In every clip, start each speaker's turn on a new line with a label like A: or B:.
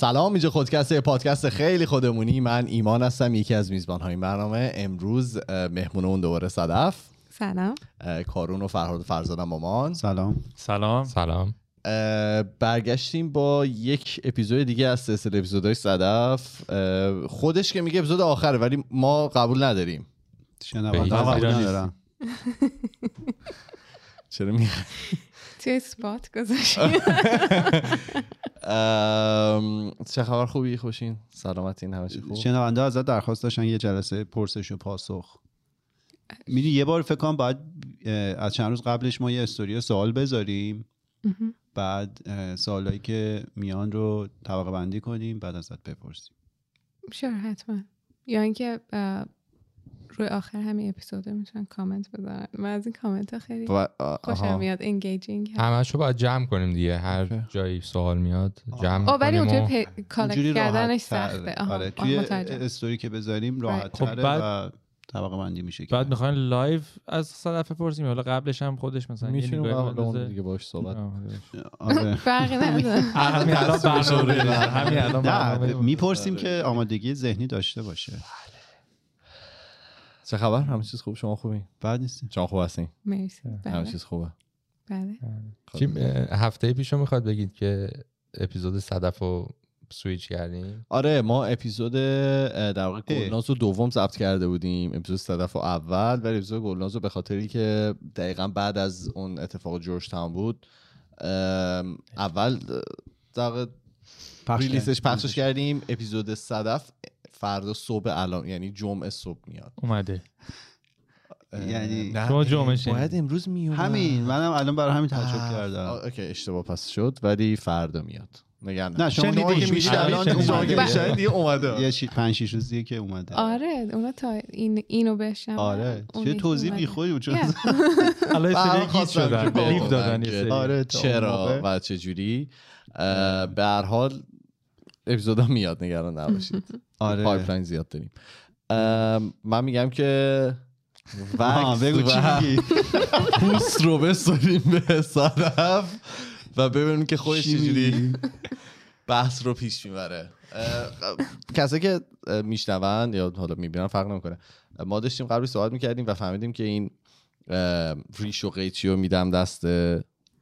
A: سلام اینجا خودکسته پادکست خیلی خودمونی. من ایمان هستم یکی از میزبان های برنامه. امروز مهمون اون دوباره صدف.
B: سلام.
A: کارون و فرهاد فرزادم مامان.
C: سلام.
D: سلام.
A: سلام. برگشتیم با یک اپیزود دیگه از سلسله اپیزودهای صدف. خودش که میگه اپیزود آخره ولی ما قبول نداریم.
C: شنونده قبول ندارم
A: چرا میگه؟
B: توی سپات گذاشتیم
A: چه خبر؟ خوبی؟ خوشین؟ سلامتین؟ همه چی خوب؟
C: شنونده ازت درخواست داشتن یه جلسه پرسش و پاسخ. می‌دونی یه بار فکر کنم باید از چند روز قبلش ما یه استوری سوال بذاریم. بعد سوالایی که میان رو طبقه بندی کنیم بعد ازت بپرسیم.
B: شور حتما. یا اینکه روی آخر همین اپیزود می‌تونن کامنت بذارن. من از این کامنت ها خیلی خوشم میاد engaging
D: همش رو باید جمع کنیم دیگه. هر جایی سوال میاد جمع
B: کنیم ولی اونجوری collect کردنش سخته.
C: آره توی استوری که بذاریم راحت خب و طبقه بندی میشه
D: بعد می‌خواین live از صدف بپرسیم حالا قبلش هم خودش مثلا
A: می‌تونیم قبل دیگه باش صحبت
B: آره. فرقی نداره.
D: همین الان همین
C: الان می‌پرسیم که آمادگی ذهنی داشته باشه.
A: چه خبر؟ همه چیز خوب؟ شما خوبی؟
C: بعد نیستیم
A: شما خوب هستین
B: مرسی.
A: همه چیز خوبه؟
B: بله.
D: چی هفته پیشو می‌خواد بگید که اپیزود صدف رو سویچ کردیم؟
A: آره ما اپیزود در واقع گلناز رو دوم ضبط کرده بودیم. اپیزود صدف اول ولی اپیزود گلناز رو به خاطری که دقیقا بعد از اون اتفاق جورج تاون بود اول در ریلیسش پخشش کردیم. اپیزود صدف فردا صبح الان یعنی جمعه صبح میاد.
D: اومده.
C: یعنی
D: شما جمعه
A: باید امروز میومد.
C: همین منم الان برای همین تعجب کردم.
A: اوکی اشتباه پس شد ولی فردا میاد. نگن
C: نه شما
A: که میشه میشه دیگه اومده.
C: یه 5 6 روز دیگه که اومده.
B: آره اونا تا این اینو بشم
C: آره چه توضیح بیخودی بود چون
D: الان سری گیت شدن لیف دادن
A: آره چرا و چه جوری به هر حال اپیزودا میاد نگران نباشید.
C: آره.
A: pipeline زیاد داریم. من میگم که
C: وقت بگو چی میگی؟
A: بحث رو بسپاریم به صدف و ببینیم که خودش چجوری بحث رو پیش می‌بره. کسایی که میشنون یا حالا می‌بینن فرق نمی‌کنه. ما داشتیم قبلی صحبت می‌کردیم و فهمیدیم که این ریش و قیچی رو میدم دست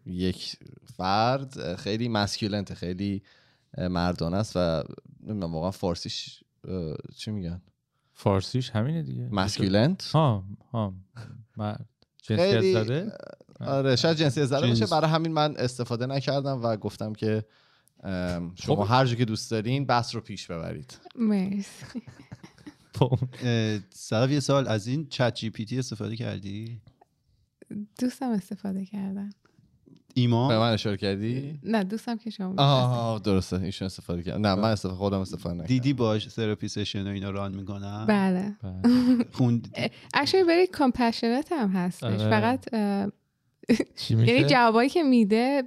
A: یک فرد. خیلی masculine خیلی مردانه است و نمی‌دونم واقعا فارسیش چی میگن؟
D: فارسیش همینه دیگه.
A: masculine
D: ها ها. مرد جنسیت زده؟
A: آره شاید جنسیت زده باشه. برای همین من استفاده نکردم و گفتم که شما خب. هر جا که دوست دارین بحث رو پیش ببرید.
B: مرسی.
C: صدف یه سوال از این ChatGPT استفاده کردی؟
B: دوستم استفاده کردم.
C: ایمان
A: به من اشاره کردی؟
B: نه دوستم که شما
A: آه درسته. ایشون استفاده کرد. نه من استفاده خودم استفاده نکردم.
C: دیدی باش تراپی سشن و اینا ران می‌کنم؟
B: بله.
C: خوند
B: اکچولی بری کامپشنت هم هستش. فقط یعنی جوابایی که میده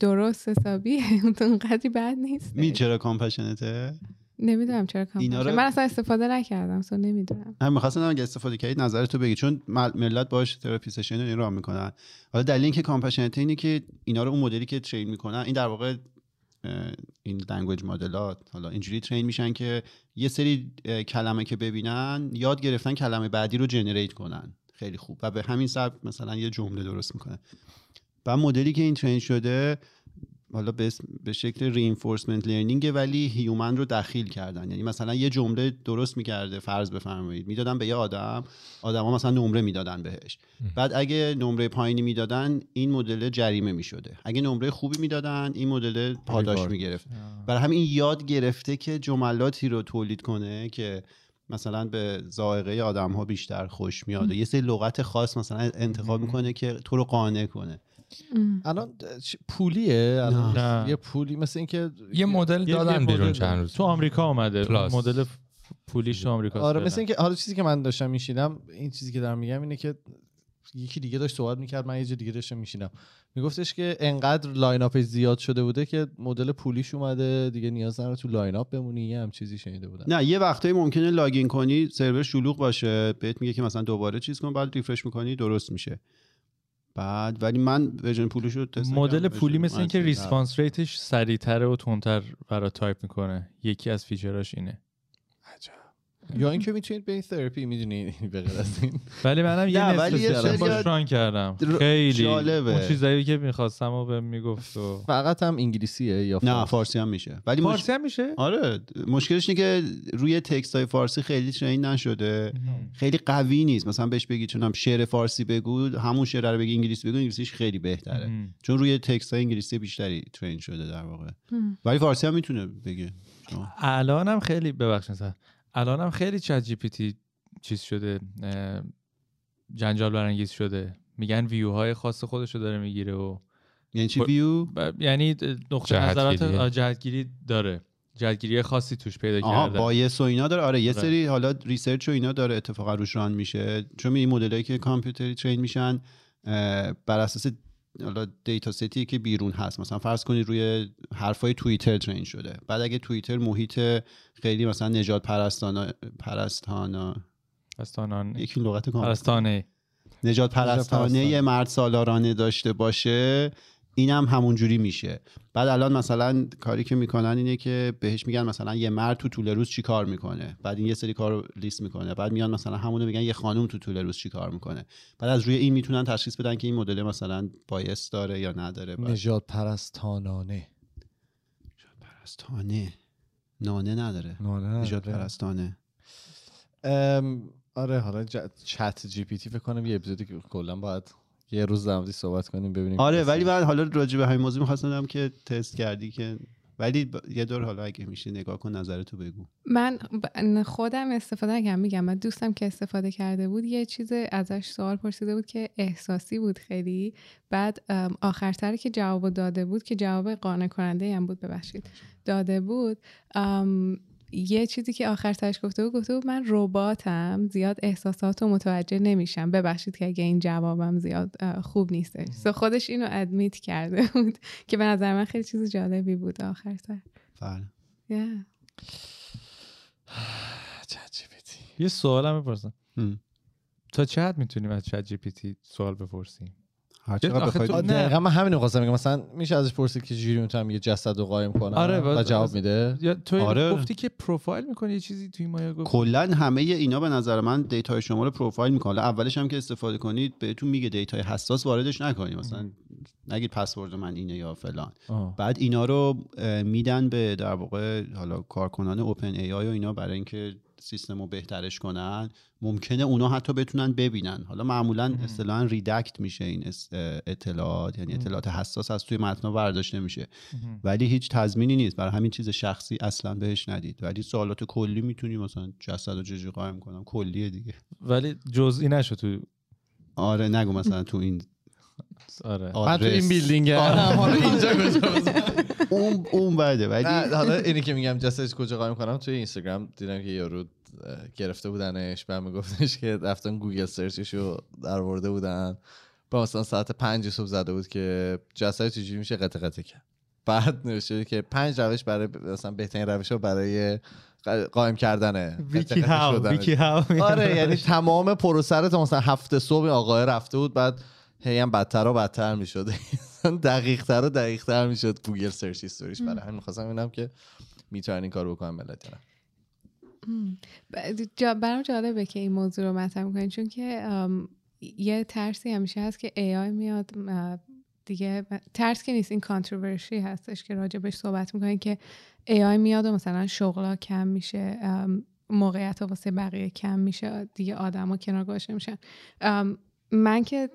B: درست حسابی اونقدری بد نیست.
C: می چرا کامپشنته
B: نمی‌دونم چرا کامپشن رو... من اصلا استفاده نکردم سو نمی‌دونم.
C: هم می‌خواستم اگه استفاده کردید نظرتو بگی چون ملت باش therapy session این رو می‌کنن. حالا دلیل اینکه compassionate اینه که اینا رو اون مدلی که train می‌کنن این در واقع این language model ات حالا اینجوری train میشن که یه سری کلمه که ببینن یاد گرفتن کلمه بعدی رو generate کنن. خیلی خوب. و به همین سبب مثلا یه جمله درست می‌کنه. و مدلی که این train شده حالا به شکل reinforcement learning ولی هیومن رو دخیل کردن. یعنی مثلا یه جمله درست می‌کرده فرض بفرمایید. می‌دادن به یه آدم آدما مثلا نمره می‌دادن بهش. بعد اگه نمره پایینی می‌دادن این مدل جریمه می‌شده. اگه نمره خوبی می‌دادن این مدل پاداش می‌گرفت. برای همین یاد گرفته که جملاتی رو تولید کنه که مثلا به ذائقه آدم ها بیشتر خوش میاد. یه سری لغت خاص مثلا انتخاب می‌کنه که تو رو قانع کنه.
A: الان پولیه؟ الان یه پولی مثل اینکه
D: یه مدل دادن بیرون چند روز تو آمریکا اومده. مدل پولیش تو آمریکا
A: آره مثل اینکه حالا چیزی که من داشتم می‌شنیدم این چیزی که دارم میگم اینه که یکی دیگه داشت صحبت می‌کرد من یه جا دیگه داشتم می‌شنیدم میگفتش که انقدر line up ش زیاد شده بوده که مدل پولیش اومده دیگه نیاز نداره تو line up بمونی یه همچین چیزی شنیده بودم.
C: نه یه وقتایی ممکنه login کنی سرور شلوغ باشه بهت میگه که مثلا دوباره چیز کن بعد refresh می‌کنی درست میشه. بعد. ولی من version پولی شد
E: مدل پولی مثل اینکه response rate ش سریعتره و تندتر برات تایپ می‌کنه. یکی از feature اش اینه.
A: یا اینکه می‌تونید به تراپی می‌دونید به از این.
E: ولی منم یه نصف run کردم. خیلی. جالبه. اون چیزایی که می‌خواستم و به می‌گفت و...
A: فقط هم انگلیسیه یا
C: نه فارسی؟ هم میشه. ولی
E: فارسی هم میشه؟
C: آره مشکلش اینه که روی text های فارسی خیلی train نشده. خیلی قوی نیست. مثلا بهش بگی چونم شعر فارسی بگو همون شعر رو بگی انگلیسی بگو انگلیسیش خیلی بهتره. چون روی text های انگلیسی بیشتری train شده در واقع. ولی فارسی هم می‌تونه بگه
E: الانم خیلی ببخشید الانم خیلی ChatGPT چیز شده جنجال برانگیز شده. میگن ویو های خاص خودش رو داره می‌گیره و
C: یعنی چی ویو؟
E: یعنی نقطه نظرات جهتگیری داره. جهتگیری خاصی توش پیدا کرده.
C: bias و اینا داره؟ آره یه آره. سری حالا research و اینا داره اتفاقا روش run میشه. چون این مدلایی که کامپیوتری train میشن بر اساس حالا دیتا ستی که بیرون هست. مثلا فرض کنید روی حرفای توییتر ترین شده. بعد اگه توییتر محیط خیلی مثلا نجات پرستانا پرستانا
E: پرستانان
C: یکی لغت
E: پرستانه.
C: نجات پرستانه یه مرد سالارانه داشته باشه. اینم همون جوری میشه. بعد الان مثلا کاری که می‌کنن اینه که بهش میگن مثلا یه مرد تو طول روز چی کار می‌کنه؟ بعد این یه سری کار رو لیست می‌کنه. بعد میان مثلا همونو میگن یه خانم تو طول روز چی کار می‌کنه. بعد از روی این می‌تونن تشخیص بدن که این مدل مثلا بایس داره یا نداره.
A: نجات پرستانانه
C: نجات پرستانه نانه نداره. نجات پرستانه
A: آره حالا چت جی پی تی فکر کنم یه اپیزودی که کلا باید یه روز در صحبت کنیم ببینیم
C: آره ولی من حالا راجع به همین موضوع می‌خواستم که تست کردی که ولی یه دور حالا اگه میشه نگاه کن نظرتو بگو.
B: من خودم استفاده نکردم میگم من دوستم که استفاده کرده بود یه چیز ازش سوال پرسیده بود که احساسی بود خیلی. بعد آخرتر که جواب داده بود که جواب قانع کننده هم بود ببخشید. داده بود یه چیزی که آخر تاش گفته بود گفته بود من رباتم زیاد احساسات رو متوجه نمیشم. ببخشید که اگه این جوابم زیاد خوب نیستش. سو خودش اینو ادمیت کرده بود که به نظر من خیلی چیز جالبی بود آخر سر.
C: بله.
E: یه سوال هم بپرسم تا چه حد می‌تونیم از ChatGPT سوال بپرسیم؟
A: دقیقا من همین خواستم میگم مثلا میشه ازش پرسید که چجوری می‌تونم یه جسد رو قایم کنم آره و جواب میده؟
E: یا تو آره. گفتی که پروفایل می‌کنی یه چیزی توی مایا گفت
C: کلا همه اینا به نظر من data ی شما رو پروفایل می‌کنه اولش هم که استفاده کنید بهتون میگه data ی حساس واردش نکنید. مثلا نگید پسورد من اینه یا فلان. بعد اینا رو میدن به در واقع حالا کارکنان اوپن ای آی و اینا برای اینکه سیستم رو بهترش کنن ممکنه اونا حتی بتونن ببینن. حالا معمولا اصطلاحا ریدکت میشه این اطلاعات یعنی اطلاعات حساس از توی متن برداشت نمیشه. ولی هیچ تضمینی نیست. برای همین چیز شخصی اصلا بهش ندید. ولی سوالات کلی می‌تونی مثلا جسد و جزئی قایم کنم. کلیه دیگه.
E: ولی جزئی نشو تو
C: آره نگو مثلا تو این
A: آره. تو این building حالا اینجا کجا
C: اون اون بده ولی
A: حالا اینی که میگم جسدش کجا قایم کنم توی اینستاگرام دیدم که یارو گرفته بودنش بعد میگفتش که رفتن Google search ش رو در آورده بودن. با مثلا ساعت پنج صبح زده بود که جسد چجوری میشه؟ قطع قطع کرد. بعد نوشته که پنج روش برای مثلا بهترین روش برای قایم کردنه.
E: wikiHow wikiHow
A: آره یعنی تمام پروسه رو مثلا هفته صبح آقای رفته بود بعد هی هم بدتر و بدتر می‌شد. دقیق تر و دقیق تر می‌شد Google search history ش برای همین خواستم ببینم که می‌تونن این کارو بکنن ملت
B: جا برام جالبه که این موضوع رو مطرح می‌کنین چون که یه ترسی همیشه هست که AI میاد دیگه ترس که نیست این controversy هستش که راجبش صحبت می‌کنین که AI میاد و مثلا شغلا کم میشه موقعیت واسه بقیه کم میشه دیگه آدما کنار گذاشته میشن. من که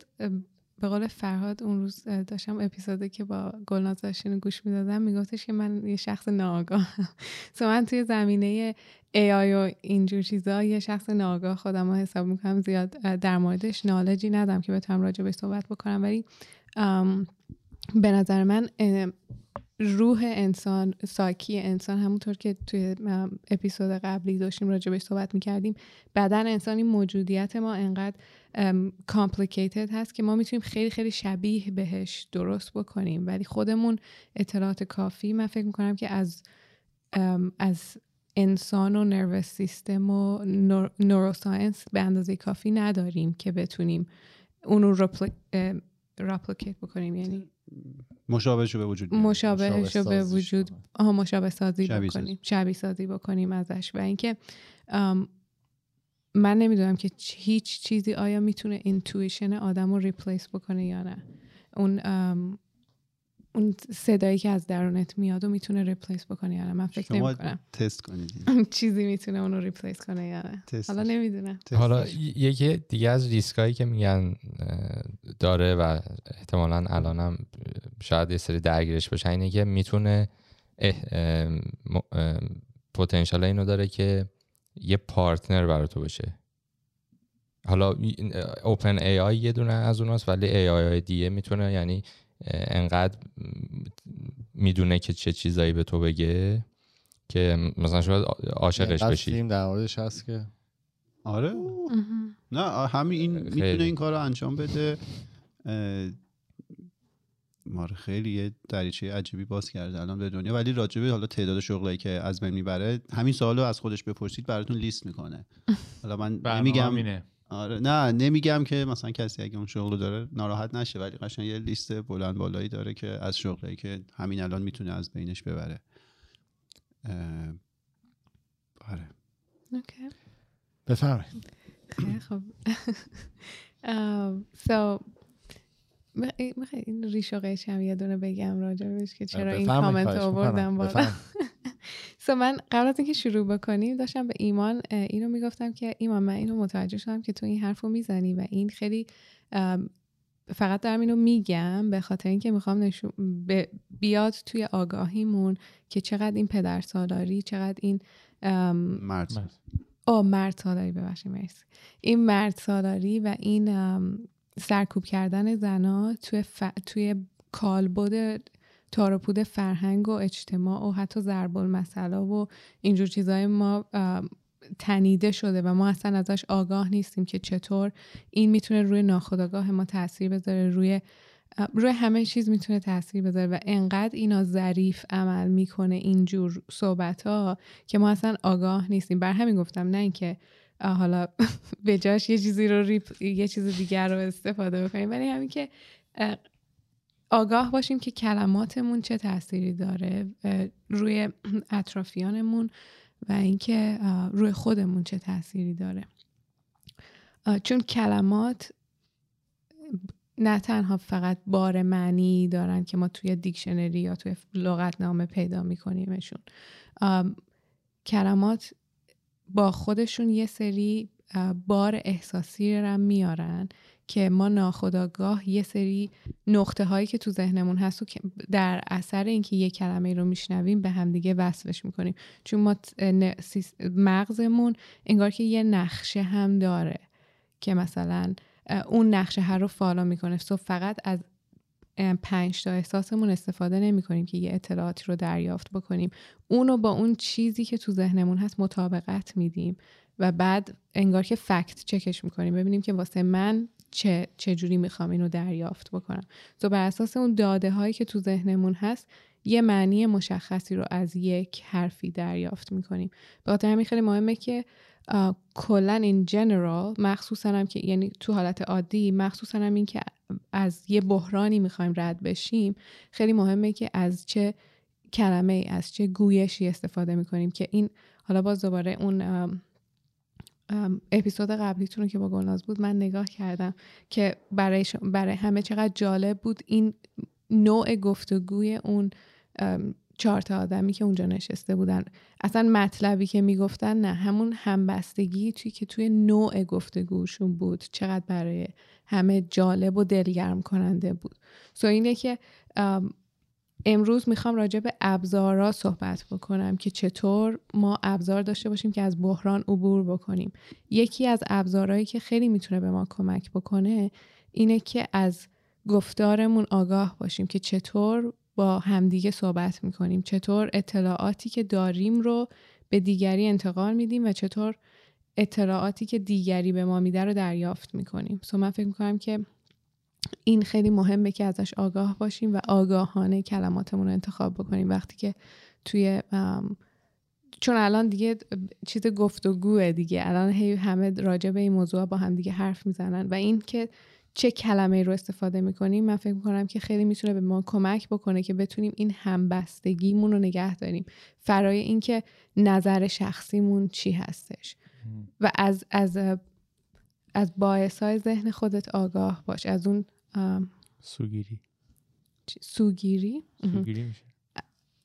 B: به قول فرهاد اون روز داشتم اپیزودی که با گلناز داشتین گوش می‌دادم میگفتش که من یه شخص ناآگاه سو من توی زمینه آی و اینجور چیزا یه شخص ناآگاه خودم رو حساب می‌کنم زیاد در موردش نالجی ندم که بتونم راجع به صحبت بکنم. ولی به نظر من روح انسان ساکی انسان همونطور که توی اپیزود قبلی داشتیم راجع بهش صحبت می‌کردیم بدن انسانی موجودیت ما انقدر complicated هست که ما می‌تونیم خیلی خیلی شبیه بهش درست بکنیم. ولی خودمون اطلاعات کافی من فکر می‌کنم که از از انسان و nervous system و neuroscience به اندازه کافی نداریم که بتونیم اونو replicate بکنیم. یعنی
C: مشابهش رو به وجود بیاریم.
B: مشابهش رو به وجود. آها مشابه سازی بکنیم شبیه سازی بکنیم ازش و اینکه من نمی‌دونم که هیچ چیزی آیا می‌تونه intuition آدم رو replace بکنه یا نه اون اون صدایی که از درونت میاد و می‌تونه replace بکنه یا نه. من فکر
C: شما
B: نمی کنم
C: تست کنید
B: چیزی می‌تونه اون رو replace کنه یا نه.
C: تستش.
B: حالا نمی‌دونم.
D: حالا یکی دیگه از ریسکایی که میگن داره و احتمالا الانم شاید یه سری درگیرش باشن اینه که می‌تونه پتانسیال اینو داره که یه partner برای تو بشه حالا OpenAI یه دونه از اوناست ولی AI های دیگه می‌تونه یعنی انقدر می‌دونه که چه چیزایی به تو بگه که مثلا شاید عاشقش
A: اینقدر
D: بشی
A: فیلم در موردش هست که
C: آره. نه همین این. می‌تونه این کار رو انجام بده اه، آره خیلی یه دریچه عجیبی باز کرده الان به دنیا ولی راجبه حالا تعداد شغلایی که از بین می‌بره همین سوالو از خودش بپرسید براتون لیست می‌کنه حالا من نمیگم
E: اینه.
C: آره. نه نمیگم که مثلا کسی اگه اون شغل رو داره ناراحت نشه ولی قشنگ یه لیست بلند بالایی داره که از شغلایی که همین الان می‌تونه از بینش ببره. اه، آره.
B: اوکی.
A: بفرمایید.
B: خیلی خب so می‌خوای این ریش و هم یه دونه بگم راجبش که چرا این
A: بفرمایید،
B: کامنت آوردم. بالا؟ So من قبل از اینکه شروع بکنیم داشتم به ایمان اینو می‌گفتم که ایمان من اینو متوجه شدم که تو این حرف رو می‌زنی و این خیلی فقط دارم اینو میگم به خاطر اینکه می‌خوام نشون بیاد توی آگاهیمون که چقدر این پدر سالاری چقدر این
C: مرد.
B: آه مرد سالاری ببخشید مرسی این مرد سالاری و این سرکوب کردن زنا توی, ف... توی کالبد تاروپود فرهنگ و اجتماع و حتی ضرب المثلا و اینجور چیزای ما تنیده شده و ما اصلا ازش آگاه نیستیم که چطور این می‌تونه روی ناخودآگاه ما تاثیر بذاره روی روی همه چیز می‌تونه تاثیر بذاره و انقدر اینا ظریف عمل می‌کنه اینجور صحبت ها که ما اصلا آگاه نیستیم. بر همین گفتم نه اینکه حالا به جاش یه چیزی رو ریپ، یه چیز دیگر رو استفاده بکنیم ولی همین که آگاه باشیم که کلماتمون چه تاثیری داره روی اطرافیانمون و اینکه روی خودمون چه تاثیری داره. چون کلمات نه تنها فقط بار معنی دارن که ما توی دیکشنری یا توی لغتنامه پیدا میکنیمشون. کلمات با خودشون یه سری بار احساسی رو میارن که ما ناخداگاه یه سری نقطه هایی که تو ذهنمون هست و در اثر اینکه یه کلمه رو میشنویم به همدیگه وصلش می‌کنیم. چون ما مغزمون انگار که یه نقشه هم داره که مثلا اون نقشه هر رو فالو می‌کنه. سو فقط از پنج تا احساسمون استفاده نمی کنیم که یه اطلاعاتی رو دریافت بکنیم. اونو با اون چیزی که تو ذهنمون هست مطابقت میدیم و بعد انگار که فکت چکش می‌کنیم. ببینیم که واسه من چه چجوری می‌خوام اینو دریافت بکنم. تو بر اساس اون داده هایی که تو ذهنمون هست یه معنی مشخصی رو از یک حرفی دریافت می‌کنیم. به خاطر همین خیلی مهمه که کلا این جنرال مخصوصا هم که یعنی تو حالت عادی مخصوصا هم این که از یه بحرانی می‌خوایم رد بشیم خیلی مهمه که از چه کلمه از چه گویشی استفاده می‌کنیم که این حالا باز دوباره اون اپیزود قبلیتون رو که با گلناز بود من نگاه کردم که برای, برای همه چقدر جالب بود این نوع گفتگوی اون ام، چهار تا آدمی که اونجا نشسته بودن. اصلا مطلبی که می‌گفتن نه همون همبستگی توی که توی نوع گفتگوشون بود چقدر برای همه جالب و دلگرم کننده بود. سو اینه که امروز می‌خوام راجع به ابزارا صحبت بکنم که چطور ما ابزار داشته باشیم که از بحران عبور بکنیم. یکی از ابزارهایی که خیلی می‌تونه به ما کمک بکنه اینه که از گفتارمون آگاه باشیم که چطور با همدیگه صحبت می‌کنیم چطور اطلاعاتی که داریم رو به دیگری انتقال میدیم و چطور اطلاعاتی که دیگری به ما میده رو دریافت می‌کنیم. سو من فکر می‌کنم که این خیلی مهمه که ازش آگاه باشیم و آگاهانه کلماتمون رو انتخاب بکنیم. وقتی که توی چون الان دیگه چیز گفتگوه دیگه. الان هی همه راجع به این موضوع با هم دیگه حرف می‌زنن و این که چه کلمه رو استفاده می‌کنیم من فکر می‌کنم که خیلی می‌تونه به ما کمک بکنه که بتونیم این همبستگیمون رو نگه داریم. فرای اینکه نظر شخصیمون چی هستش. و از از از باعث های ذهن خودت آگاه باش. از اون
E: سوگیری.
B: سوگیری؟
E: سوگیری میشه.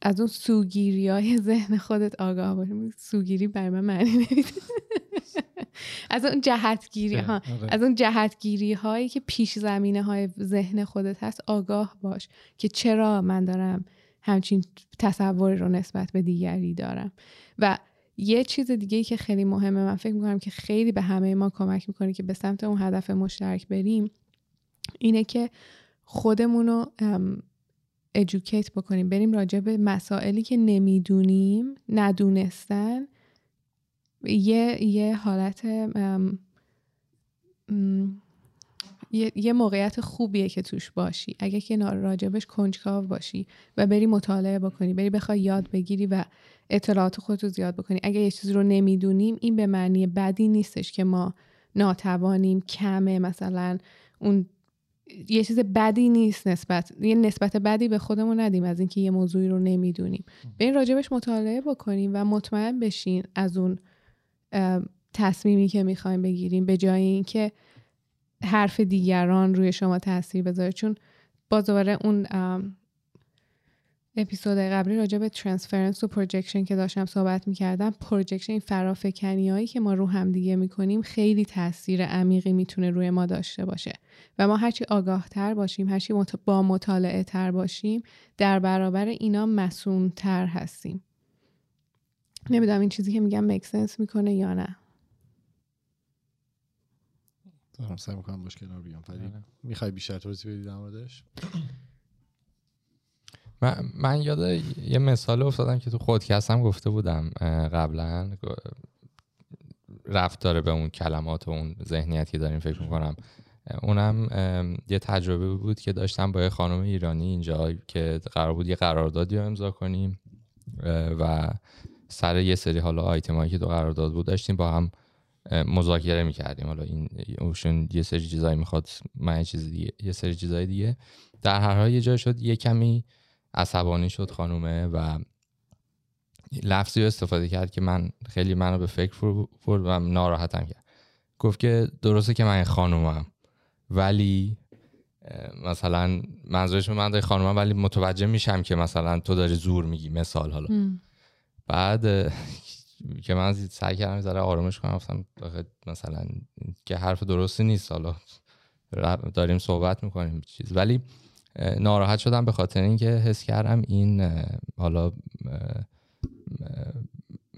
B: از اون سوگیری های ذهن خودت آگاه باش سوگیری برای من معنی نمیده. از اون جهتگیری ها.
A: آره.
B: از اون جهتگیری هایی که پیش زمینه های ذهن خودت هست آگاه باش که چرا من دارم همچین تصوری رو نسبت به دیگری دارم. و یه چیز دیگه ای که خیلی مهمه من فکر می‌کنم که خیلی به همه ما کمک می‌کنه که به سمت اون هدف مشترک بریم اینه که خودمون رو ادوکیت بکنیم. بریم راجع به مسائلی که نمی‌دونیم ندونستن. یه یه حالت یه, یه موقعیت خوبیه که توش باشی. اگه که راجبش کنجکاو باشی و بری مطالعه بکنی بری بخوای یاد بگیری و اطلاعات خودت رو زیاد بکنی. اگه یه چیزی رو نمی‌دونیم این به معنی بدی نیستش که ما ناتوانیم کمه. مثلا اون یه چیز بدی نیست نسبت یه نسبت بدی به خودمون ندیم از اینکه یه موضوعی رو نمی‌دونیم. به این راجبش مطالعه بکنیم و مطمئن بشین از اون تصمیمی که می‌خوایم بگیریم به جای اینکه حرف دیگران روی شما تاثیر بذاره. چون باز دوباره اون اپیزود قبلی راجع به transference و projection که داشتم صحبت می‌کردم projection این فرافکنی هایی که ما رو هم دیگه می‌کنیم خیلی تاثیر عمیقی می‌تونه روی ما داشته باشه و ما هرچی آگاه تر باشیم هرچی. با مطالعه تر باشیم در برابر اینا مصون تر هستیم نمی‌دونم این چیزی که میگم make sense می‌کنه یا نه
A: دارم سعی می‌کنم باش کنار بیام ولی. می‌خوای بیشتر توضیح بدی در موردش
D: من, من یاد یه مثال افتادم که تو خودکست هم گفته بودم قبلا گ- رفت داره به اون کلمات و اون ذهنیتی که داریم فکر می‌کنم. اونم یه تجربه بود که داشتم با یه خانم ایرانی اینجا که قرار بود یه قراردادی رو امضا کنیم و سر یه سری حالا آیتم هایی که تو قرارداد بود داشتیم با هم مذاکره می‌کردیم. حالا این اوشن یه سری چیزایی می‌خواد من یه چیز دیگه یه سری چیزای دیگه. در هر حال یه جای شد یه کمی عصبانی شد خانومه و لفظی استفاده کرد که من خیلی منو به فکر برد و ناراحتم کرد. گفت که درسته که من خانومم ولی مثلا منظورش من داری خانومم ولی متوجه میشم که مثلا تو داری زور میگی مثال حالا. بعد که من سعی کردم ذره آرومش کنم گفتم مثلا که حرف درستی نیست حالا داریم صحبت می‌کنیم چیز. ولی ناراحت شدم به خاطر اینکه حس کردم این حالا اه، اه،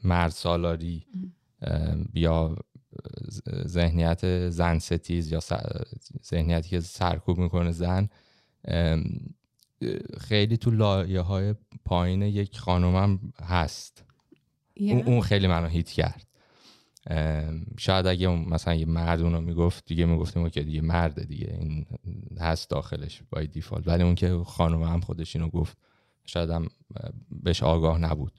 D: مرد سالاری اه، یا ذهنیت زن ستیز یا ذهنیتی که سرکوب می‌کنه زن خیلی تو لایه های پایین یک خانومم هست.
B: یه-
D: اون, خیلی منو هیت کرد. شاید اگه مثلا یه مرد اونو می‌گفت دیگه می‌گفتیم که دیگه مرده دیگه. این هست داخلش بای دیفالت ولی اون که خانومه هم خودش اینو گفت شاید هم بهش آگاه نبود.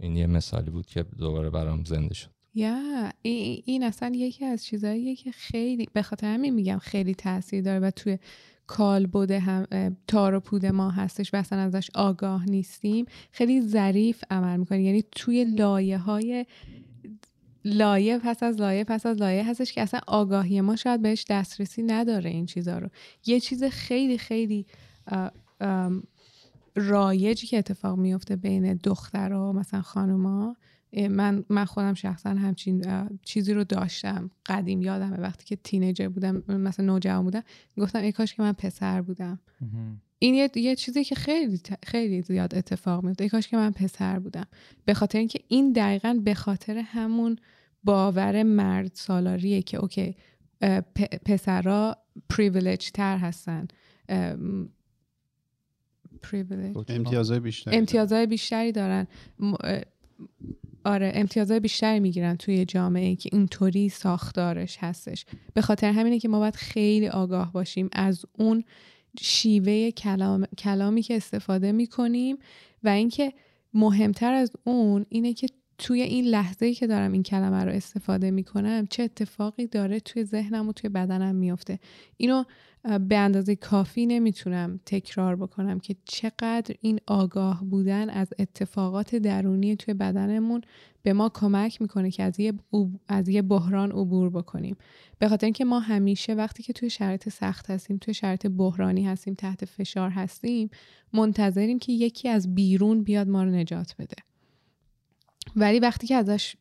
D: این یه مثالی بود که دوباره برام زنده شد.
B: یا این, این اصلا یکی از چیزهاییه که خیلی به خاطر همین میگم خیلی تاثیر داره و توی کالبد هم اه، تار و پود ما هستش و اصلا ازش آگاه نیستیم. خیلی ظریف عمل می‌کنه. یعنی توی لایه های لایه پس از لایه پس از لایه هستش که اصلا آگاهی ما شاید بهش دسترسی نداره این چیزا رو. یه چیز خیلی خیلی رایجی که اتفاق میفته بین دخترها مثلا خانوما من من خودم شخصا همچین چیزی رو داشتم. قدیم یادمه وقتی که تینیجر بودم مثلا نوجوان بودم گفتم ای کاش که من پسر بودم. این یه, یه چیزی که خیلی خیلی زیاد اتفاق میفته. ای کاش که من پسر بودم. به خاطر اینکه این دقیقا به خاطر همون باور مرد سالاریه که okay پسرا پریویلیج تر هستن.
C: امتیازهای بیشتر
B: امتیازهای بیشتری دارن. آره امتیازهای بیشتری می‌گیرن توی جامعه که اینطوری ساختارش هستش. به خاطر همینه که ما باید خیلی آگاه باشیم از اون شیوه کلام، کلامی که استفاده می‌کنیم و اینکه مهمتر از اون اینه که توی این لحظه ای که دارم این کلمه رو استفاده می‌کنم چه اتفاقی داره توی ذهنم و توی بدنم میفته اینو به اندازه کافی نمی‌تونم تکرار بکنم که چقدر این آگاه بودن از اتفاقات درونی توی بدنمون به ما کمک می‌کنه که از یه, از یه بحران عبور بکنیم. به خاطر اینکه ما همیشه وقتی که توی شرایط سخت هستیم توی شرایط بحرانی هستیم تحت فشار هستیم منتظریم که یکی از بیرون بیاد ما رو نجات بده. ولی وقتی که ازش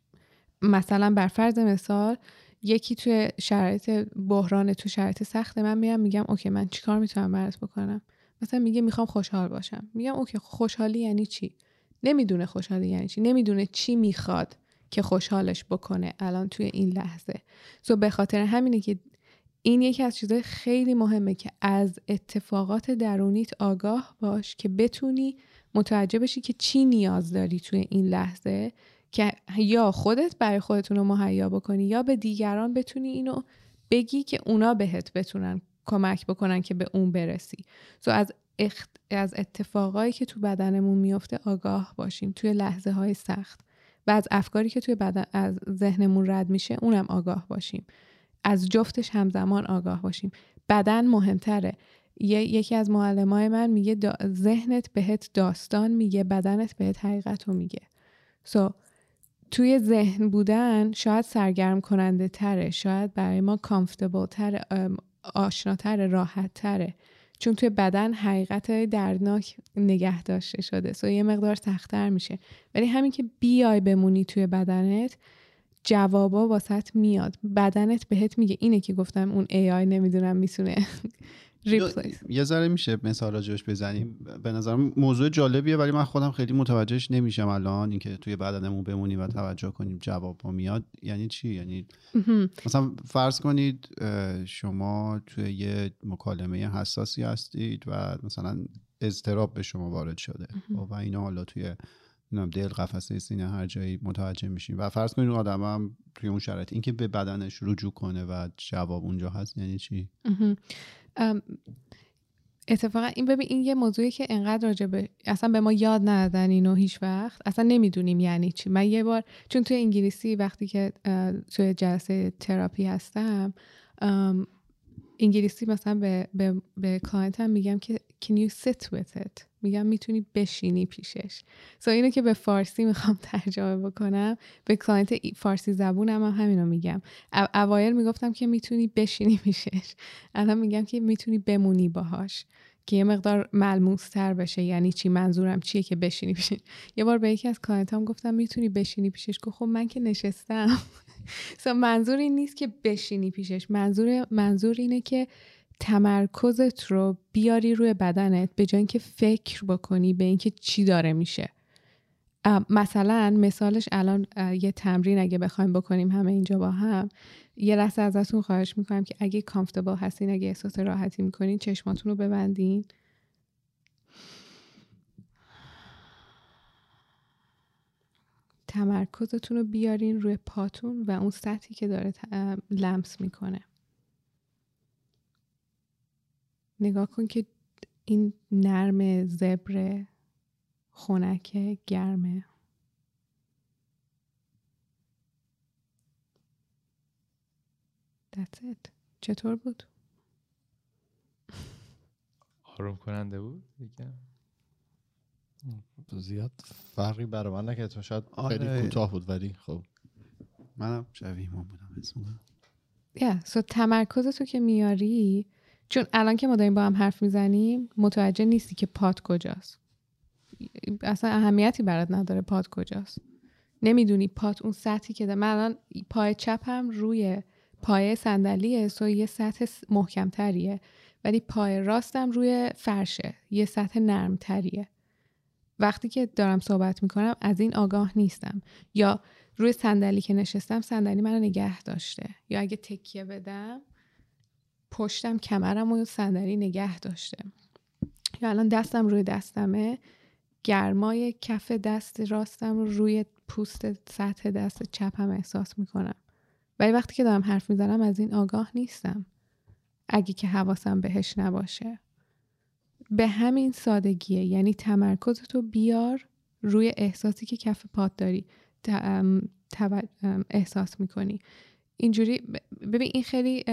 B: مثلا بر فرض مثال یکی توی شرایط بحران تو شرایط سخت من میام میگم اوکی من چیکار می‌تونم برات بکنم؟ مثلا میگه می‌خوام خوشحال باشم. میگم اوکی خوشحالی یعنی چی؟ نمی‌دونه خوشحالی یعنی چی نمی‌دونه چی می‌خواد که خوشحالش بکنه الان توی این لحظه. سو به خاطر همینه که این یکی از چیزهای خیلی مهمه که از اتفاقات درونیت آگاه باش که بتونی متوجه بشی که چی نیاز داری توی این لحظه که یا خودت برای خودتون رو مهیا بکنی یا به دیگران بتونی اینو بگی که اونا بهت بتونن کمک بکنن که به اون برسی. تو از از اتفاقایی که تو بدنمون میفته آگاه باشیم. توی لحظه های سخت. و از افکاری که توی بدن از ذهنمون رد میشه اونم آگاه باشیم. از جفتش همزمان آگاه باشیم. بدن مهمتره. یکی از معلمای من میگه ذهنت بهت داستان میگه بدنت بهت حقیقت رو میگه. So, توی ذهن بودن شاید سرگرم کننده تره شاید برای ما کامفتبل تره آشناتر راحت تره. چون توی بدن حقیقت دردناک نگه داشته شده. سو یه مقدار سختتر میشه. ولی همین که بیای بمونی توی بدنت جوابا واسط میاد. بدنت بهت میگه. اینه که گفتم اون آی نمی‌دونم می‌تونه
C: یه ذره میشه مثال راجبش بزنیم. به نظرم موضوع جالبیه ولی من خودم خیلی متوجهش نمیشم الان. اینکه توی بدنمون بمونیم و توجه کنیم جواب با میاد یعنی چی؟ یعنی مثلا فرض کنید شما توی یه مکالمه حساسی هستید و مثلا اضطراب به شما وارد شده. و اینا حالا توی دل قفسه سینه هر جایی متوجه میشیم و فرض کنید آدم هم توی اون شرایط اینکه به بدنش رجوع کنه و جواب اونجا هست یعنی چی؟
B: اتفاقا این ببین این یه موضوعی که انقدر راجبه اصلا به ما یاد ندادن اینو هیچ وقت. اصلا نمی‌دونیم یعنی چی. من یه بار چون توی انگلیسی وقتی که توی جلسه تراپی هستم انگلیسی مثلا به, به, به کلاینتم میگم که can you sit with it? میگم می‌تونی بشینی پیشش. so اینو که به فارسی می‌خوام ترجمه بکنم به کلاینت فارسی زبونم هم همینو میگم. اوایل می‌گفتم که می‌تونی بشینی پیشش. الان میگم که می‌تونی بمونی باهاش که یه مقدار ملموس تر بشه. یعنی چی؟ منظورم چیه که بشینی پیشش؟ یه بار به یکی از کلاینتام گفتم می‌تونی بشینی پیشش؟ گفت خب من که نشستم. منظور این نیست که بشینی پیشش. منظور منظور اینه که تمرکزت رو بیاری روی بدنت به جای اینکه فکر بکنی به اینکه چی داره میشه. مثلا مثالش الان یه تمرین اگه بخوایم بکنیم همه اینجا با هم یه لحظه ازتون خواهش می‌کنم که اگه comfortable هستین اگه احساس راحتی می‌کنین چشماتون رو ببندین. تمرکزتون رو بیارین روی پاتون و اون سطحی که داره لمس می‌کنه. نگاه کن که این نرم زبر خونک گرمه That's it. چطور بود؟
E: آروم کننده بود دیگه
A: زیاد فرقی برای من نکرد تو شاید خیلی آره. کوتاه بود ولی خب
C: منم شبیه ما بودم اسمم
B: یا سو تمرکز تو که میاری چون الان که ما داریم با هم حرف می‌زنیم متوجه نیستی که پات کجاست. اصلا اهمیتی برات نداره پات کجاست. نمی‌دونی پات اون سطحی که ده. من الان پای چپم روی پای صندلیه سو یه سطح محکمتریه. ولی پای راستم روی فرشه. یه سطح نرمتریه. وقتی که دارم صحبت می‌کنم از این آگاه نیستم. یا روی صندلی که نشستم صندلی منو نگه داشته. یا اگه تکیه بدم پشتم کمرم و صندلی نگه داشته. یا الان دستم روی دستمه گرمای کف دست راستم رو روی پوست سطح دست چپم احساس می‌کنم. ولی وقتی که دارم حرف می‌زنم از این آگاه نیستم. اگه که حواسم بهش نباشه. به همین سادگیه. یعنی تمرکزتو بیار روی احساسی که کف پات داری. احساس می‌کنی. اینجوری ببین این خیلی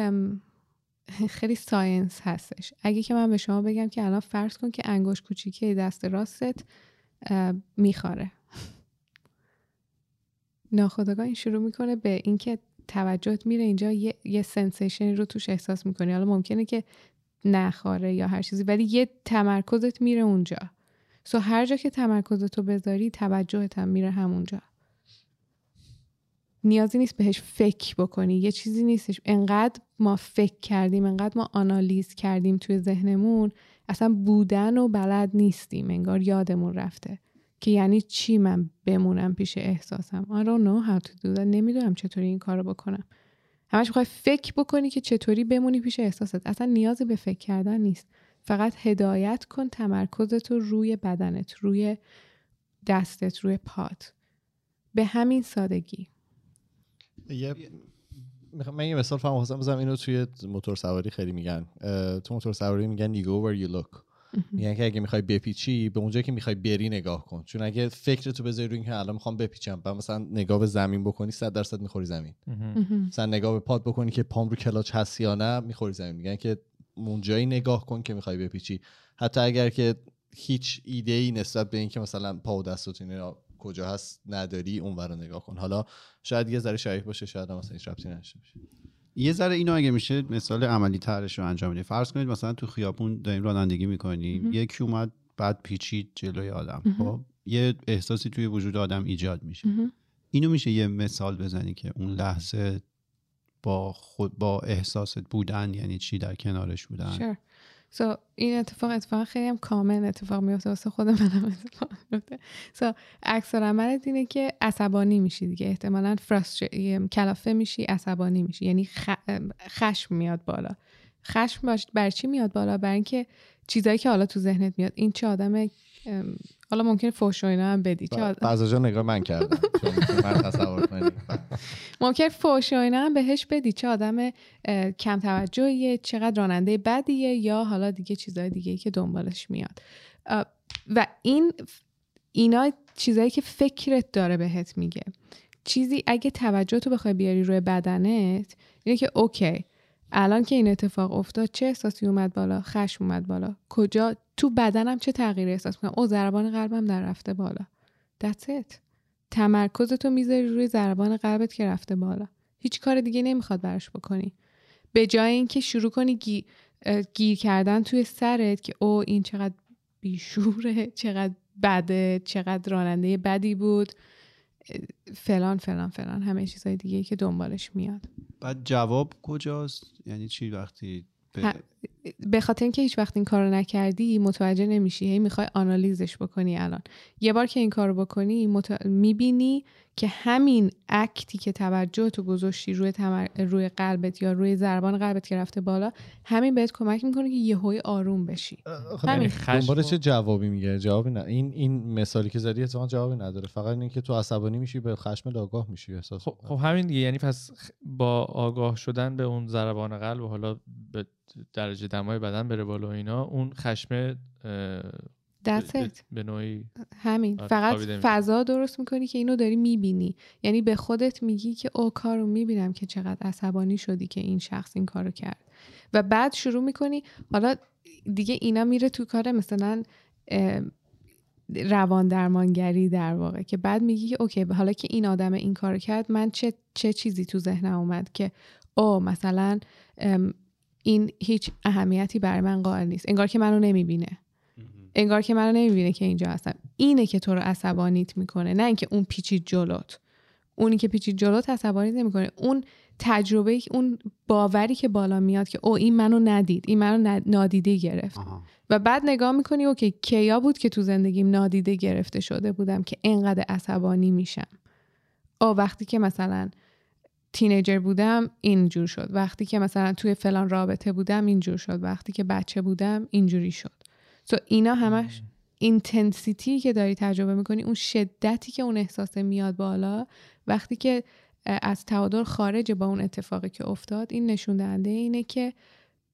B: خیلی ساینس هستش. اگه که من به شما بگم که الان فرض کن که انگشت کوچیکه دست راستت میخاره ناخودآگاه این شروع می‌کنه به اینکه توجهت میره اینجا یه, یه سنسیشنی رو توش احساس می‌کنی. حالا ممکنه که نخاره یا هر چیزی ولی یه تمرکزت میره اونجا. سو هر جا که تمرکزت بذاری توجهت هم میره همونجا. نیازی نیست بهش فکر بکنی. یه چیزی نیستش. انقدر ما فکر کردیم انقدر ما آنالیز کردیم توی ذهنمون اصلا بودن و بلد نیستیم. انگار یادمون رفته. که یعنی چی من بمونم پیش احساسم؟ I don't know how to do that. نمی‌دونم چطوری این کارو بکنم. همش می‌خوای فکر بکنی که چطوری بمونی پیش احساست. اصلا نیازی به فکر کردن نیست. فقط هدایت کن تمرکزت رو روی بدنت روی دستت روی پات. به همین سادگی.
A: یه می‌خوام من یه مثال فهم خواستم بزنم. اینو توی موتور سواری خیلی میگن. اه، تو موتور سواری میگن you go where you look. میگن که اگه می‌خوای بپیچی به اونجایی که می‌خوای بری نگاه کن. چون اگه فکرتو بذاری روی اینکه الان می‌خوام بپیچم بعد مثلا نگاه به زمین بکنی 100 درصد می‌خوری زمین. مثلا نگاه به پاد بکنی که پام رو کلاچ هست یا نه می‌خوری زمین. میگن که اونجایی نگاه کن که می‌خوای بپیچی. حتی اگر که هیچ ایده ای نسبت به اینکه مثلا پا و دستت اینا کجا هست نداری اون رو نگاه کن. حالا شاید یه ذره شریک باشه شاید هم مثلا هیچ ربطی باشه.
C: یه ذره اینو اگه میشه مثال عملی ترش رو انجام بدیم. فرض کنید مثلا تو خیابون داریم رانندگی می‌کنیم. یکی اومد بعد پیچید جلوی آدم. خب یه احساسی توی وجود آدم ایجاد میشه. اینو میشه یه مثال بزنی که اون لحظه با خود با احساست بودن یعنی چی در کنارش بودن.
B: Sure. So این اتفاق اتفاق خیلی هم کامل اتفاق میفته واسه خود منم اتفاق میفته. So عکس عملت اینه که عصبانی میشی دیگه. احتمالا فرستر... کلافه میشی عصبانی میشی. یعنی خ... خشم میاد بالا. خشم باش بر چی میاد بالا؟ بر اینکه چیزایی که حالا تو ذهنت میاد. این چه آدم حالا ممکنه فوش و اینا هم بدی.
A: بعضا جا نگاه من کردم. من تصور کنید
B: ممکن فوش و اینا هم بهش بدی. چه آدم کم توجهیه چقدر راننده بدیه یا حالا دیگه چیزای دیگه که دنبالش میاد. و این اینا چیزایی که فکرت داره بهت میگه. چیزی اگه توجه تو بخوای بیاری روی بدنت اینه که اوکی الان که این اتفاق افتاد چه احساسی اومد بالا؟ خشم اومد بالا. کجا؟ تو بدنم چه تغییری احساس می‌کنم؟ او ضربان قلبم در رفته بالا. That's it. تمرکزتو می‌ذاری روی ضربان قلبت که رفته بالا. هیچ کار دیگه نمی‌خواد براش بکنی. به جای اینکه شروع کنی گی- گیر کردن توی سرت که او این چقدر بیشوره چقدر بده چقدر راننده بدی بود. فلان فلان فلان همه چیزهای دیگه که دنبالش میاد.
C: بعد جواب کجاست؟ یعنی چی وقتی به-
B: به خاطر اینکه هیچ وقت این کارو نکردی متوجه نمیشی. هی می‌خوای آنالیزش بکنی الان. یه بار که این کارو بکنی مت... می‌بینی که همین اکتی که توجه تو گذاشتی روی, تمر... روی قلبت یا روی ضربان قلبت که رفته بالا همین بهت کمک می‌کنه که یهوی آروم بشی. همین.
A: دنبال چه جوابی میگه؟ جوابی نه. این این مثالی که زدی اتفاقا جوابی نداره. فقط اینکه تو عصبانی میشی به خشم آگاه میشی احساس
E: خب. خب همین دیگه. یعنی پس با آگاه شدن به اون ضربان قلب و حالا به درجه دمای بدن بره بالا و اینا اون خشم
B: That's
E: به- نوعی
B: همین. فقط. فضا درست می‌کنی که اینو داری می‌بینی. یعنی به خودت میگی که او کارو می‌بینم که چقدر عصبانی شدی که این شخص این کارو کرد. و بعد شروع می‌کنی حالا دیگه اینا میره تو کار مثلا روان درمانگری در واقع که بعد میگی که اوکی حالا که این آدم این کارو کرد من چه چه چیزی تو ذهنم اومد که او مثلا این هیچ اهمیتی برای من قائل نیست. انگار که منو نمی‌بینه. انگار که منو نمی‌بینه که اینجا هستم. اینه که تو رو عصبانیت می‌کنه نه اینکه اون پیچید جلوت. اونی که پیچید جلوت عصبانیت نمی‌کنه. اون تجربه اون باوری که بالا میاد که او این منو ندید. این منو نادیده گرفت.
C: آها.
B: و بعد نگاه می‌کنی okay کیا بود که تو زندگیم نادیده گرفته شده بودم که اینقدر عصبانی میشم؟ او وقتی که مثلا teenager بودم اینجور شد. وقتی که مثلا توی فلان رابطه بودم اینجور شد. وقتی که بچه بودم اینجوری شد. تو اینا همش intensity که داری تجربه می‌کنی اون شدتی که اون احساس میاد بالا وقتی که از تعادل خارج با اون اتفاقی که افتاد این نشون دهنده اینه که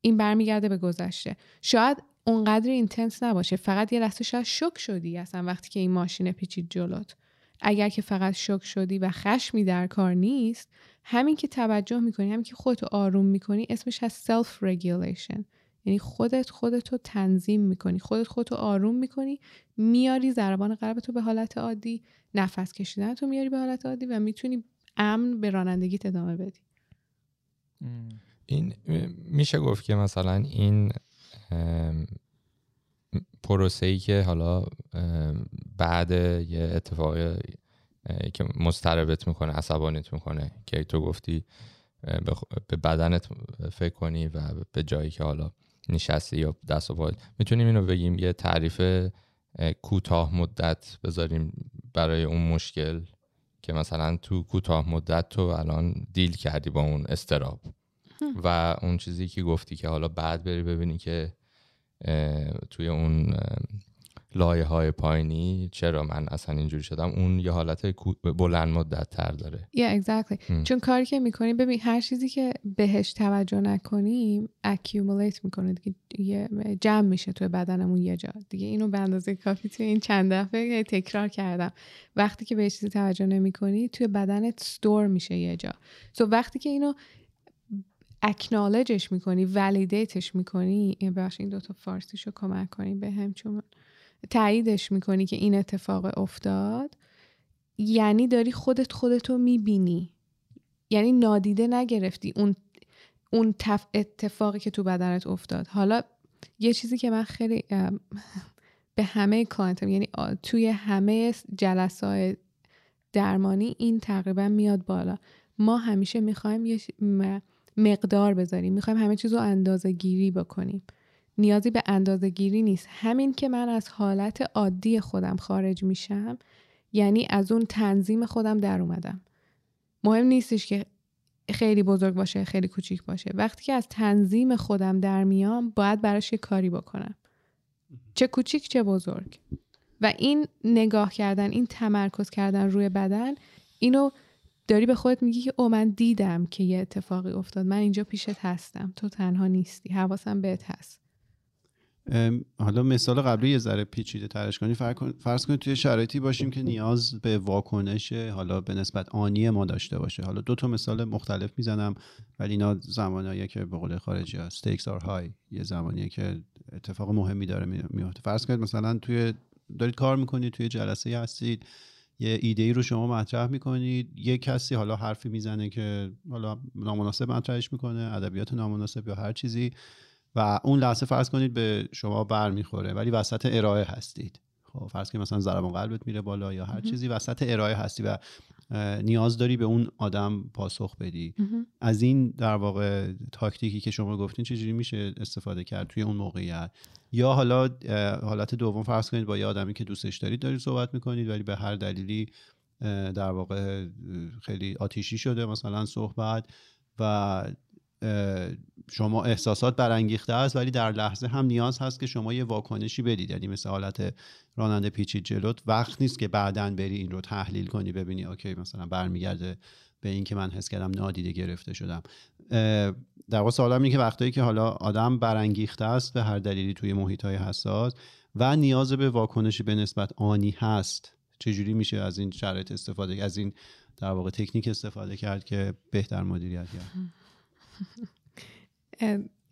B: این برمیگرده به گذشته. شاید اونقدر intense نباشه. فقط یه لحظه شاید shock شدی اصلا وقتی که این ماشین پیچید جلوت. اگر که فقط shock شدی و خشمی در کار نیست همین که توجه می‌کنی همین که خودتو آروم می‌کنی اسمش از self regulation یعنی خودت خودتو تنظیم می‌کنی. خودت خودتو آروم می‌کنی میاری ضربان قلب تو به حالت عادی نفس کشیدن تو میاری به حالت عادی و می‌تونی امن به رانندگی ادامه بدی.
D: این میشه گفت که مثلا این پروسه ای که حالا بعد یه اتفاق که مستربت می‌کنه عصبانیت می‌کنه که تو گفتی به بدنت فکر کنی و به جایی که حالا نشستی یا دست و می‌تونیم اینو بگیم یه تعریف کوتاه مدت بذاریم برای اون مشکل که مثلا تو کوتاه مدت تو الان دیل کردی با اون استراب. و اون چیزی که گفتی که حالا بعد بری ببینی که توی اون لایه های پایینی. چرا من اصلا اینجوری شدم؟ اون یه حالت بلند مدت تر داره.
B: Yeah, exactly. چون کاری که می‌کنیم ببین هر چیزی که بهش توجه نکنیم accumulate می‌کنه دیگه جمع میشه توی بدنمون یه جا. دیگه اینو به اندازه کافی توی این چند دفعه تکرار کردم. وقتی که به چیزی توجه نمی‌کنی توی بدنت ستور میشه یه جا. سو so وقتی که اینو اکنالجش می‌کنی ولیدیتش می‌کنی بخش این دوتا فارسیشو کمک کنی به هم چون تاییدش می‌کنی که این اتفاق افتاد. یعنی داری خودت خودتو می‌بینی. یعنی نادیده نگرفتی اون اون اتفاقی که تو بدنت افتاد. حالا یه چیزی که من خیلی به همه کلاینتم یعنی توی همه جلسات درمانی این تقریبا میاد بالا. ما همیشه می‌خوایم یه مقدار بذاریم. می‌خوایم همه چیز رو اندازه گیری بکنیم. نیازی به اندازه گیری نیست. همین که من از حالت عادی خودم خارج میشم یعنی از اون تنظیم خودم در اومدم. مهم نیستش که خیلی بزرگ باشه خیلی کوچیک باشه. وقتی که از تنظیم خودم در میام باید براش یه کاری بکنم. چه کوچیک چه بزرگ. و این نگاه کردن این تمرکز کردن روی بدن اینو داری به خودت میگی که او من دیدم که یه اتفاقی افتاد. من اینجا پیشت هستم. تو تنها نیستی. حواسم بهت هست.
C: حالا مثال قبلی یه ذره پیچیده ترش کنی. فرض کنید توی شرایطی باشیم که نیاز به واکنش حالا به نسبت آنی ما داشته باشه. حالا دو تا مثال مختلف می‌زنم ولی اینا زمانیه که به قول خارجی ها stakes are high. یه زمانیه که اتفاق مهمی داره میفته فرض کنید مثلا توی دارید کار می‌کنید توی جلسه هستید. یه ایده ای رو شما مطرح می‌کنید. یه کسی حالا حرفی می‌زنه که حالا نامناسب مطرحش می‌کنه ادبیات نامناسب یا هر چیزی و اون لحظه فرض کنید به شما بر می‌خوره ولی وسط ارائه هستید. خب فرض کنید مثلا ضربان قلبت میره بالا یا هر چیزی وسط ارائه هستی و نیاز داری به اون آدم پاسخ بدی. از این در واقع تاکتیکی که شما گفتین چجوری میشه استفاده کرد توی اون موقعیت؟ یا حالا حالت دوم فرض کنید با یه آدمی که دوستش دارید دارید صحبت می‌کنید ولی به هر دلیلی در واقع خیلی آتیشی شده مثلا صحبت و شما احساسات برانگیخته است ولی در لحظه هم نیاز هست که شما یه واکنشی بدید. یعنی مثل حالت راننده پیچید جلوت وقت نیست که بعدا بری این رو تحلیل کنی ببینی اوکی مثلا برمیگرده به این که من حس کردم نادیده گرفته شدم. در واقع سوالم اینه که وقتایی که حالا آدم برانگیخته است به هر دلیلی توی محیط های حساس و نیاز به واکنشی به نسبت آنی هست. چجوری میشه از این شرایط استفاده از این در واقع تکنیک استفاده کرد که بهتر مدیریت کرد؟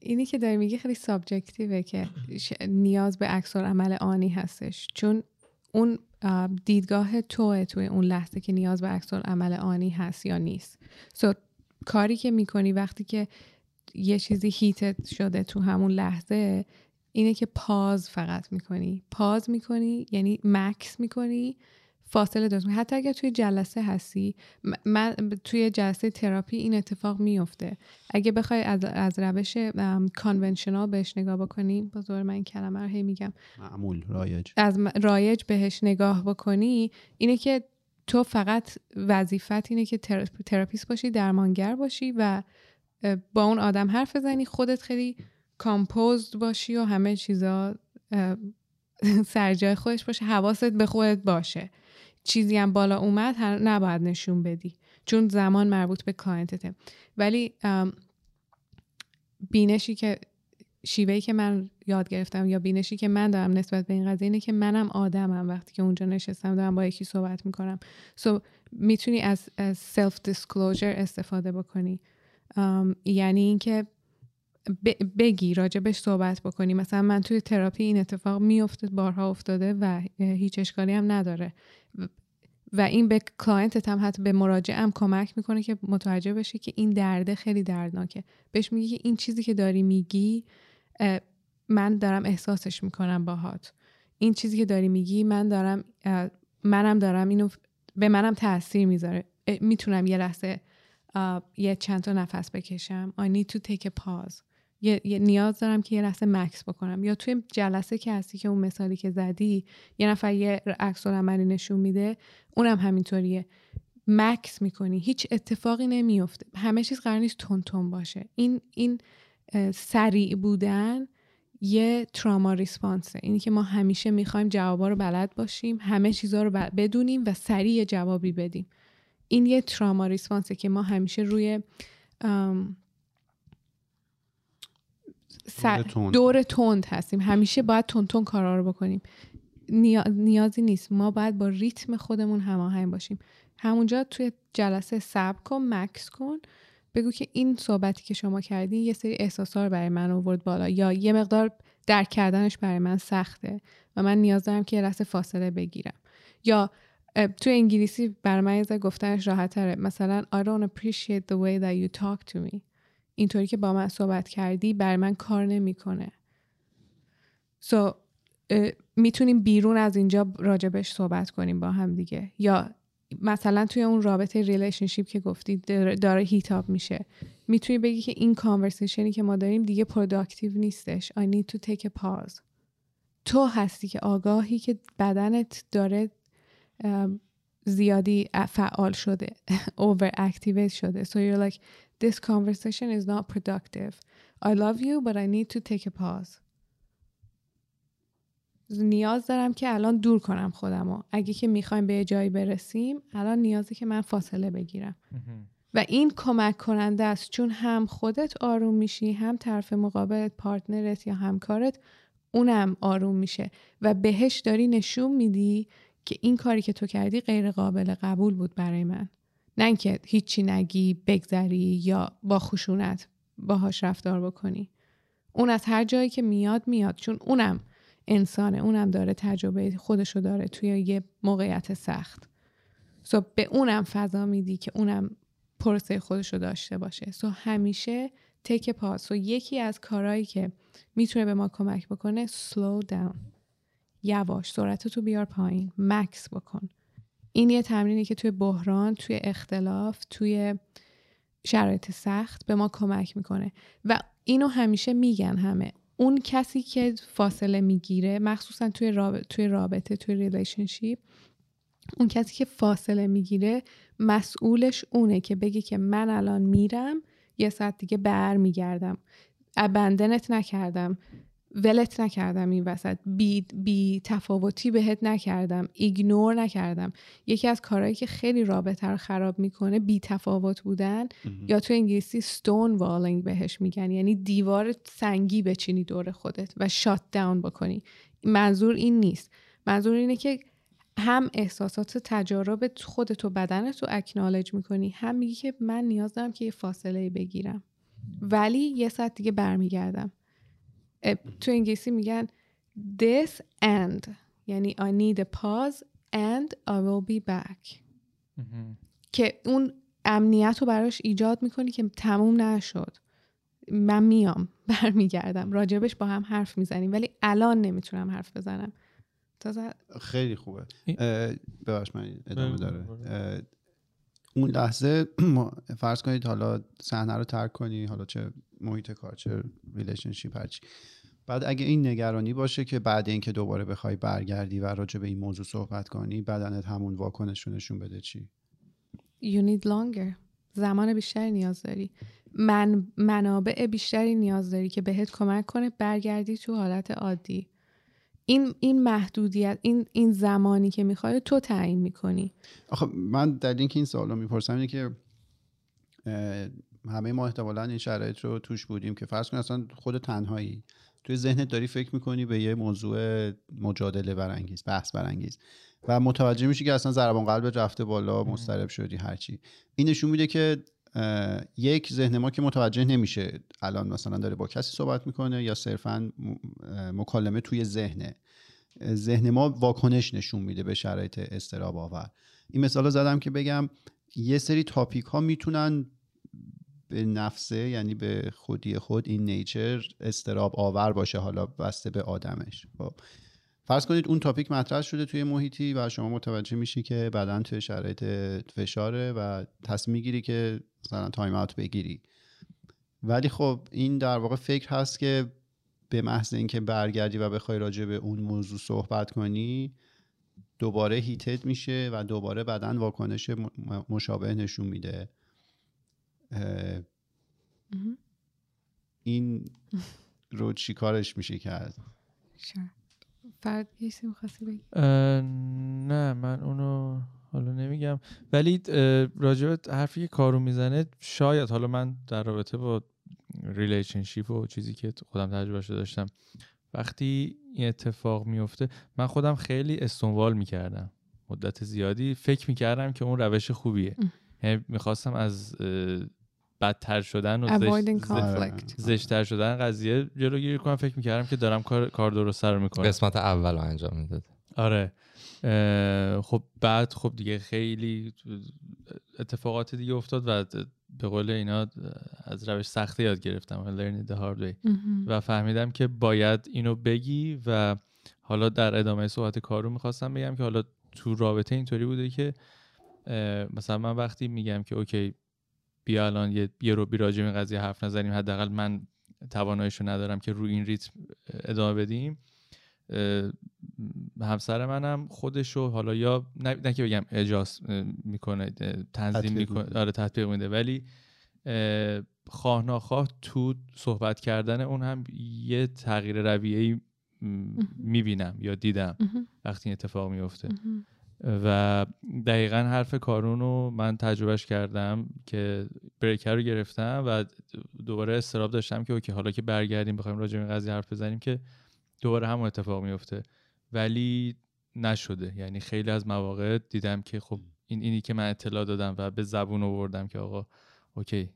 B: اینی که داری میگه خیلی سابجکتیوه که نیاز به عکس عمل آنی هستش. چون اون دیدگاه توه توی اون لحظه که نیاز به عکس عمل آنی هست یا نیست. سو کاری که می‌کنی وقتی که یه چیزی هیتت شده تو همون لحظه اینه که پاز فقط می‌کنی. پاز می‌کنی یعنی مکس می‌کنی فاصله درست حتی اگر توی جلسه هستی من توی جلسه تراپی این اتفاق میفته اگه بخوای از, از روش کانونشنال بهش نگاه بکنی بازور من این کلمه رو هی میگم.
C: معمول رایج.
B: از رایج بهش نگاه بکنی اینه که تو فقط وظیفت اینه که therapist باشی درمانگر باشی و با اون آدم حرف بزنی خودت خیلی composed باشی و همه چیزا سرجای خودش باشه حواست به خودت باشه. چیزی هم بالا اومد نباید نشون بدی چون زمان مربوط به client ته ولی بینشی که شیوهی که من یاد گرفتم یا بینشی که من دارم نسبت به این قضیه اینه که منم آدمم وقتی که اونجا نشستم دارم با یکی صحبت می‌کنم. so, می‌تونی از, self disclosure استفاده بکنی. یعنی اینکه بگی راجبش صحبت بکنی. مثلا من توی تراپی این اتفاق میافتاد بارها افتاده و هیچ اشکالی هم نداره. و این به client ت هم حتی به مراجعم کمک می‌کنه که متوجه بشه که این درده خیلی دردناکه. بهش میگی که این چیزی که داری میگی من دارم احساسش می‌کنم باهات. این چیزی که داری میگی من دارم منم دارم اینو به منم تاثیر می‌ذاره. می‌تونم یه لحظه یه چند تا نفس بکشم. I need to take a pause. یه،, نیاز دارم که یه لحظه مکس بکنم. یا توی جلسه که هستی که اون مثالی که زدی یه نفر یه عکس عملی نشون میده اونم همینطوریه. مکس می‌کنی. هیچ اتفاقی نمیفته همه چیز قرار نیست تون تون باشه. این این سریع بودن یه تراما ریسپانسه اینی که ما همیشه می‌خوایم جوابا رو بلد باشیم همه چیزها رو بدونیم و سریع جوابی بدیم. این یه تراما ریسپانسه که ما همیشه روی دور تند هستیم. همیشه باید تون تون کارا رو بکنیم. نیازی نیست. ما باید با ریتم خودمون هماهنگ باشیم. همونجا توی جلسه سب کن مکس کن. بگو که این صحبتی که شما کردین یه سری احساسا رو برای من آورد بالا یا یه مقدار درک کردنش برای من سخته و من نیاز دارم که یه فاصله بگیرم. یا توی انگلیسی برای من گفتنش راحت تره مثلا I don't appreciate the way that you talk to me. اینطوری که با من صحبت کردی بر من کار نمی‌کنه. so, می‌تونیم بیرون از اینجا راجبش صحبت کنیم با هم دیگه. یا مثلا توی اون رابطه relationship که گفتی داره heat up میشه. می‌تونی بگی که این conversation ی که ما داریم دیگه productive نیستش. I need to take a pause. تو هستی که آگاهی که بدنت داره زیادی فعال شده over activate شده. So you're like this conversation is not productive. I love you but I need to take a pause. نیاز دارم که الان دور کنم خودمو اگه که می‌خوایم به جایی برسیم الان نیازه که من فاصله بگیرم. و این کمک کننده است. چون هم خودت آروم میشی هم طرف مقابلت پارتنرت یا همکارت اونم آروم میشه. و بهش داری نشون میدی که این کاری که تو کردی غیر قابل قبول بود برای من. نه اینکه هیچی نگی بگذری یا با خشونت باهاش رفتار بکنی. اون از هر جایی که میاد میاد. چون اونم انسانه اونم داره تجربه خودشو داره توی یه موقعیت سخت. سو به اونم فضا میدی که اونم پروسه خودشو داشته باشه. سو همیشه تک پاس سو یکی از کارهایی که می‌تونه به ما کمک بکنه slow down. یواش. سرعت تو بیار پایین. مکس بکن. این یه تمرینی که توی بحران توی اختلاف توی شرایط سخت به ما کمک می‌کنه. و اینو همیشه میگن همه. اون کسی که فاصله می‌گیره مخصوصا توی رابطه توی رابطه توی relationship اون کسی که فاصله می‌گیره مسئولش اونه که بگه که من الان میرم یه ساعت دیگه بر میگردم abandon ت نکردم. ولت نکردم این وسط. بی, بی تفاوتی بهت نکردم. ignore نکردم. یکی از کارهایی که خیلی رابطه رو خراب می‌کنه بی تفاوت بودن. یا تو انگلیسی stone والینگ بهش میگن. یعنی دیوار سنگی بچینی دور خودت و شات داون بکنی. منظور این نیست. منظور اینه که هم احساسات تجارب خودت و بدنت رو اکنالج می‌کنی. هم میگی که من نیاز دارم که یه فاصله بگیرم. ولی یه ساعت دیگه برمیگردم. تو انگلیسی میگن this and. یعنی I need a pause and I will be back. که اون امنیت رو براش ایجاد می‌کنی که تموم نشد. من میام برمیگردم. راجبش با هم حرف می‌زنیم. ولی الان نمی‌تونم حرف بزنم. تازه
C: خیلی خوبه. ببخش من ادامه داره. اون لحظه فرض کنید حالا صحنه رو ترک کنی حالا چه محیط کار چه relationship هرچی بعد اگه این نگرانی باشه که بعد اینکه دوباره بخوای برگردی و راجع به این موضوع صحبت کنی بدنت همون واکنش نشون بده چی؟
B: You need longer. زمان بیشتری نیاز داری. من منابع بیشتری نیاز داری که بهت کمک کنه برگردی تو حالت عادی. این این محدودیت این این زمانی که می‌خوای تو تعیین می‌کنی.
C: آخه من در اینکه این سوالو می‌پرسم اینه که همه ما احتمالا این شرایط رو توش بودیم که فرض کن اصلا خود تنهایی. توی ذهنت داری فکر می‌کنی به یه موضوع مجادله برانگیز بحث برانگیز و متوجه میشی که اصلا ضربان قلب رفته بالا مضطرب شدی هرچی این نشون میده که یک ذهن ما که متوجه نمیشه الان مثلا داره با کسی صحبت می‌کنه یا صرفا مکالمه توی ذهنه. ذهن ما واکنش نشون میده به شرایط استراب آور. این مثال زدم که بگم یه سری topic ها می‌تونن فی‌نفسه یعنی به خودی خود این nature اضطراب آور باشه حالا بسته به آدمش. خب. فرض کنید اون topic مطرح شده توی محیطی و شما متوجه میشی که بعدا توی شرایط فشاره و تصمیم می‌گیری که مثلا time out بگیری. ولی خب این در واقع فکر هست که به محض اینکه برگردی و بخوای راجع به اون موضوع صحبت کنی دوباره heated میشه و دوباره بدن واکنش مشابه نشون میده. این رو چی کارش میشه کرد؟
B: Sure. فرد می‌خواستی بگی؟
E: نه من اونو حالا نمیگم. ولی به حرفی که کارو می‌زنه شاید حالا من در رابطه با relationship و چیزی که خودم تجربهش داشتم وقتی این اتفاق میفته من خودم خیلی استنوال می‌کردم. مدت زیادی فکر می‌کردم که اون روش خوبیه. یعنی می‌خواستم از بدتر شدن و
B: avoiding
E: زشت-
B: conflict.
E: زشتتر شدن قضیه جلوگیری کنم. فکر می‌کردم که دارم کار کار درست رو می‌کنم.
D: قسمت اول رو انجام می‌داد.
E: آره. خب بعد خب دیگه خیلی اتفاقات دیگه افتاد و به قول اینا از روش سخته یاد گرفتم. Learn the hard way. و فهمیدم که باید اینو بگی و حالا در ادامه صحبت کارو می‌خواستم بگم که حالا تو رابطه اینطوری بوده که مثلا من وقتی میگم که اوکی بیا الان یه, یه رو بی راجع به این قضیه حرف نزنیم حداقل من تواناییشو ندارم که روی این ریتم ادامه بدیم همسر منم خودشو حالا یا نه, نه که بگم اجاز می‌کنه تنظیم
C: تطبیق
E: می‌کنه
C: میده.
E: آره تطبیق میده ولی اه، خواه ناخواه تو صحبت کردن اون هم یه تغییر رویه می‌بینم یا دیدم. وقتی این اتفاق میفته. و دقیقا حرف کارون رو من تجربهش کردم که بریکر رو گرفتم و دوباره استراب داشتم که اوکی حالا که برگردیم بخوایم راجع به این قضیه حرف بزنیم که دوباره همون اتفاق میفته ولی نشده. یعنی خیلی از مواقع دیدم که خب این اینی که من اطلاع دادم و به زبون آوردم که آقا okay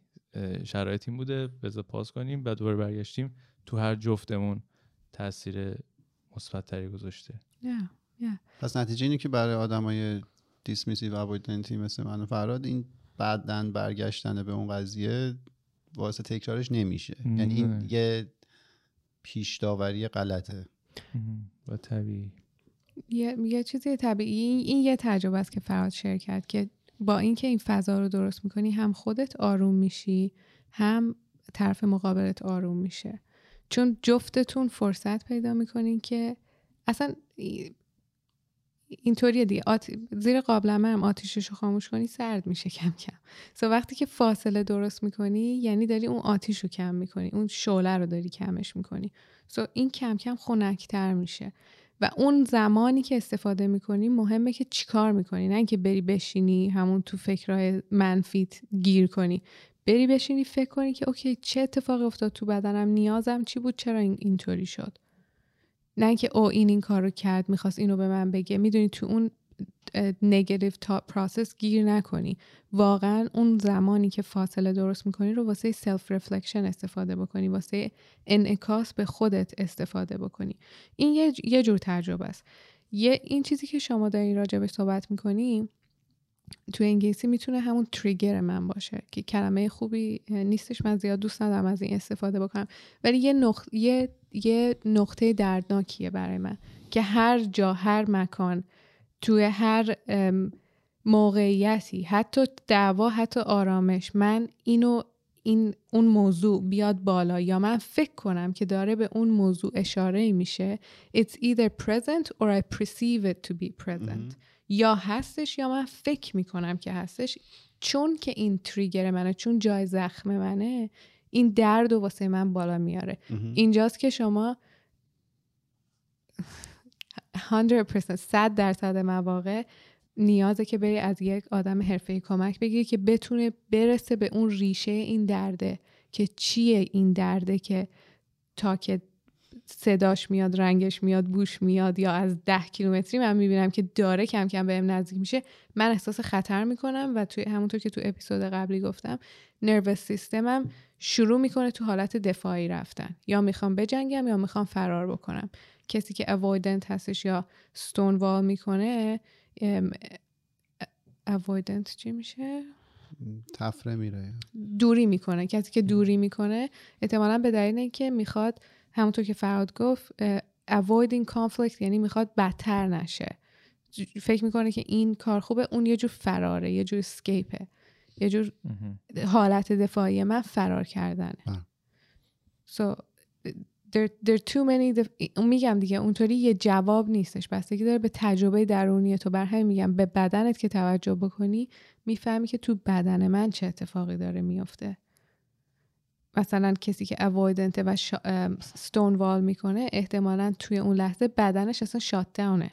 E: شرایط این بوده بذار pause کنیم و دوباره برگشتیم. تو هر جفتمون تاثیر مثبتتری گذاشته.
B: Yeah.
C: پس نتیجه اینه که برای آدمای dismissive avoidant ی مثل من و فراد این بعدن برگشتن به اون قضیه واسه تکرارش نمیشه. یعنی این
E: نه.
C: یه پیش داوری غلطه
E: و طبیعی.
B: یه, یه چیزی طبیعی این, یه تجربه است که فراد شیر کرد که با اینکه این فضا رو درست می‌کنی هم خودت آروم میشی هم طرف مقابلت آروم میشه. چون جفتتون فرصت پیدا می‌کنین که اصلا اینطوریه دیگه. آت... زیر قابلمه هم آتیشش رو خاموش کنی سرد میشه کم کم. سو وقتی که فاصله درست می‌کنی یعنی داری اون آتیش رو کم می‌کنی اون شعله رو داری کمش می‌کنی. so این کم کم خنکتر میشه. و اون زمانی که استفاده می‌کنی مهمه که چیکار می‌کنی. نه اینکه بری بشینی همون تو فکرهای منفیت گیر کنی. بری بشینی فکر کنی که okay چه اتفاقی افتاد تو بدنم؟ نیازم چی بود؟ چرا این اینطوری شد؟ نه اینکه او این این کار رو کرد می‌خواست اینو به من بگه. می‌دونی تو اون negative thought process گیر نکنی. واقعا اون زمانی که فاصله درست می‌کنی رو واسه self reflection استفاده بکنی واسه انعکاس به خودت استفاده بکنی. این یه, یه جور تجربه است. یه این چیزی که شما دارین راجبش صحبت می‌کنی تو انگلیسی می‌تونه همون تریگر من باشه که کلمه خوبی نیستش من زیاد دوست ندارم از این استفاده بکنم. ولی یه, نقط... یه... یه نقطه دردناکیه برای من که هر جا هر مکان توی هر موقعیتی حتی دعوا حتی آرامش من اینو این اون موضوع بیاد بالا یا من فکر کنم که داره به اون موضوع اشاره میشه it's either present or I perceive it to be present. یا هستش یا من فکر می‌کنم که هستش. چون که این تریگر منه چون جای زخم منه این درد و واسه من بالا میاره. اینجاست که شما 100% صد درصد مواقع نیازه که بری از یک آدم حرفه‌ای کمک بگیری که بتونه برسه به اون ریشه این درده که چیه این درده که تا که صداش میاد رنگش میاد بوش میاد یا از ده کیلومتری من می‌بینم که داره کم کم بهم نزدیک میشه من احساس خطر می‌کنم و توی همونطور که تو اپیزود قبلی گفتم نروس سیستمم شروع می‌کنه تو حالت دفاعی رفتن. یا می‌خوام بجنگم یا می‌خوام فرار بکنم. کسی که اوایدنت هستش یا ستون وال می‌کنه اوایدنت چی میشه؟
C: تفره میره.
B: دوری می‌کنه. کسی که دوری می‌کنه احتمالا به دلیل اینکه می‌خواد همونطور که فراد گفت avoiding conflict یعنی می‌خواد بدتر نشه. فکر می‌کنه که این کار خوبه اون یه جور فراره یه جور سکیپه یه جور حالت دفاعی من فرار کردنه. so there, there too many میگم دیگه اونطوری یه جواب نیستش. بستگی داره به تجربه درونی تو بر. همین میگم به بدنت که توجه بکنی می‌فهمی که تو بدن من چه اتفاقی داره میفته مثلا کسی که اوایدنت و ستون وال می‌کنه احتمالا توی اون لحظه بدنش اصلا شات داونه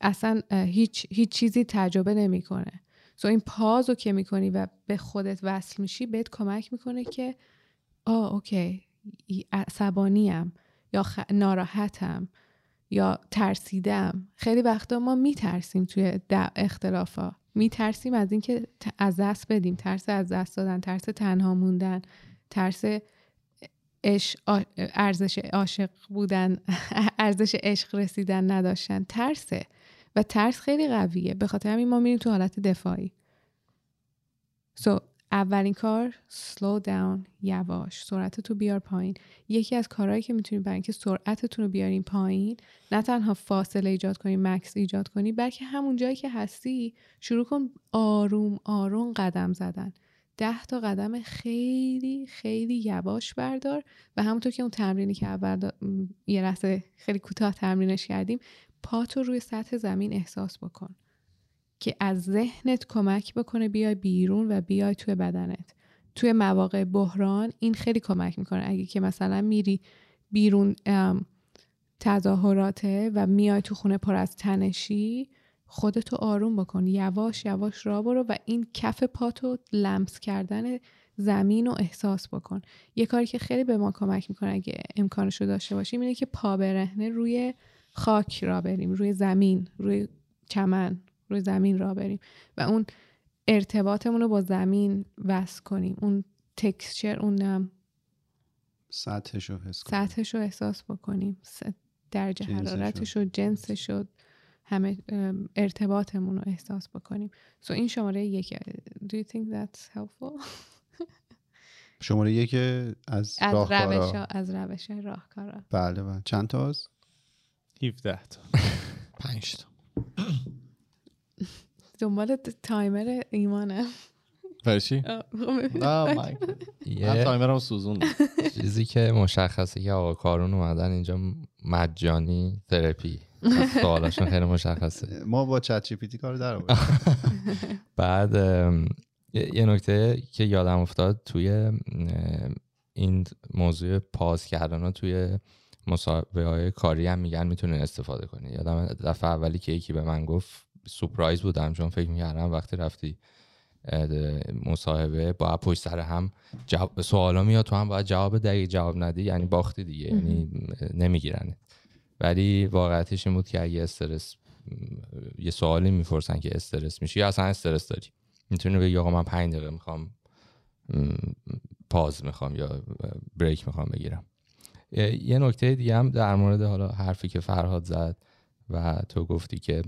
B: اصلا هیچ, هیچ چیزی تجربه نمی‌کنه. سو این پاز رو که می‌کنی و به خودت وصل میشی بهت کمک می‌کنه که آه اوکی عصبانیم یا خ... ناراحتم یا ترسیدم. خیلی وقتا ما میترسیم توی اختلافا میترسیم از اینکه از دست بدیم. ترس از دست دادن ترس تنها موندن. ترس ارزش عاشق بودن ارزش عشق رسیدن نداشتن. ترسه. و ترس خیلی قویه. به خاطر همین ما میریم تو حالت دفاعی. سو so, اولین کار slow down یواش. سرعت تو بیار پایین. یکی از کارهایی که می‌تونید برای اینکه سرعتتون رو بیارین پایین نه تنها فاصله ایجاد کنی مکس ایجاد کنی بلکه همون جایی که هستی شروع کن آروم آروم قدم زدن. ده تا قدم خیلی خیلی یواش بردار و همونطور که اون تمرینی که اول یه لحظه خیلی کوتاه تمرینش کردیم پاتو روی سطح زمین احساس بکن که از ذهنت کمک بکنه بیای بیرون و بیای توی بدنت. توی مواقع بحران این خیلی کمک می‌کنه. اگه که مثلا میری بیرون تظاهراته و میای تو خونه پر از تنشی خودتو آروم بکن. یواش یواش را برو و این کف پاتو لمس کردن زمین رو احساس بکن. یه کاری که خیلی به ما کمک می‌کنه اگه امکانش رو داشته باشیم اینه که پا برهنه روی خاک را بریم روی زمین روی چمن روی زمین را بریم و اون ارتباطمون رو با زمین وصل کنیم. اون تکسچر اون
C: سطحش رو حس
B: سطحش رو احساس بکنیم. درجه حرارتش و جنسش رو همه ارتباطمون رو احساس بکنیم. So این شماره یک do you think that's helpful?
C: شماره یک از
B: از
C: روش
B: از روش راهکارا.
C: بله بله. چند تا از
E: 17 تا.
A: 5 تا.
B: دنبال تایمر ایمانه
A: فرشی؟ نه من تایمرم سوزون
D: چیزی که مشخصه که آقا کارون اومدن اینجا مجانی ترپی. سوالاشون خیلی مشخصه.
C: ما با ChatGPT کار در
D: بعد یه نکته که یادم افتاد توی این موضوع pause کردن توی مصاحبه های کاری هم میگن می‌تونین استفاده کنی یادم دفعه اولی که یکی به من گفت surprise بودم چون فکر می‌کردم وقتی رفتی مصاحبه با پشت سر هم جواب سوالا میاد تو هم باید جواب دقیق جواب ندی یعنی باختی دیگه یعنی نمی‌گیرن ولی واقعیتش این بود که اگه استرس یه سوالی می‌پرسن که استرس میشی یا اصلا استرس داری. می‌تونی بگی آقا من پنج دقیقه می‌خوام پاز می‌خوام یا بریک می‌خوام بگیرم. یه نکته دیگه هم در مورد حالا حرفی که فرهاد زد و تو گفتی که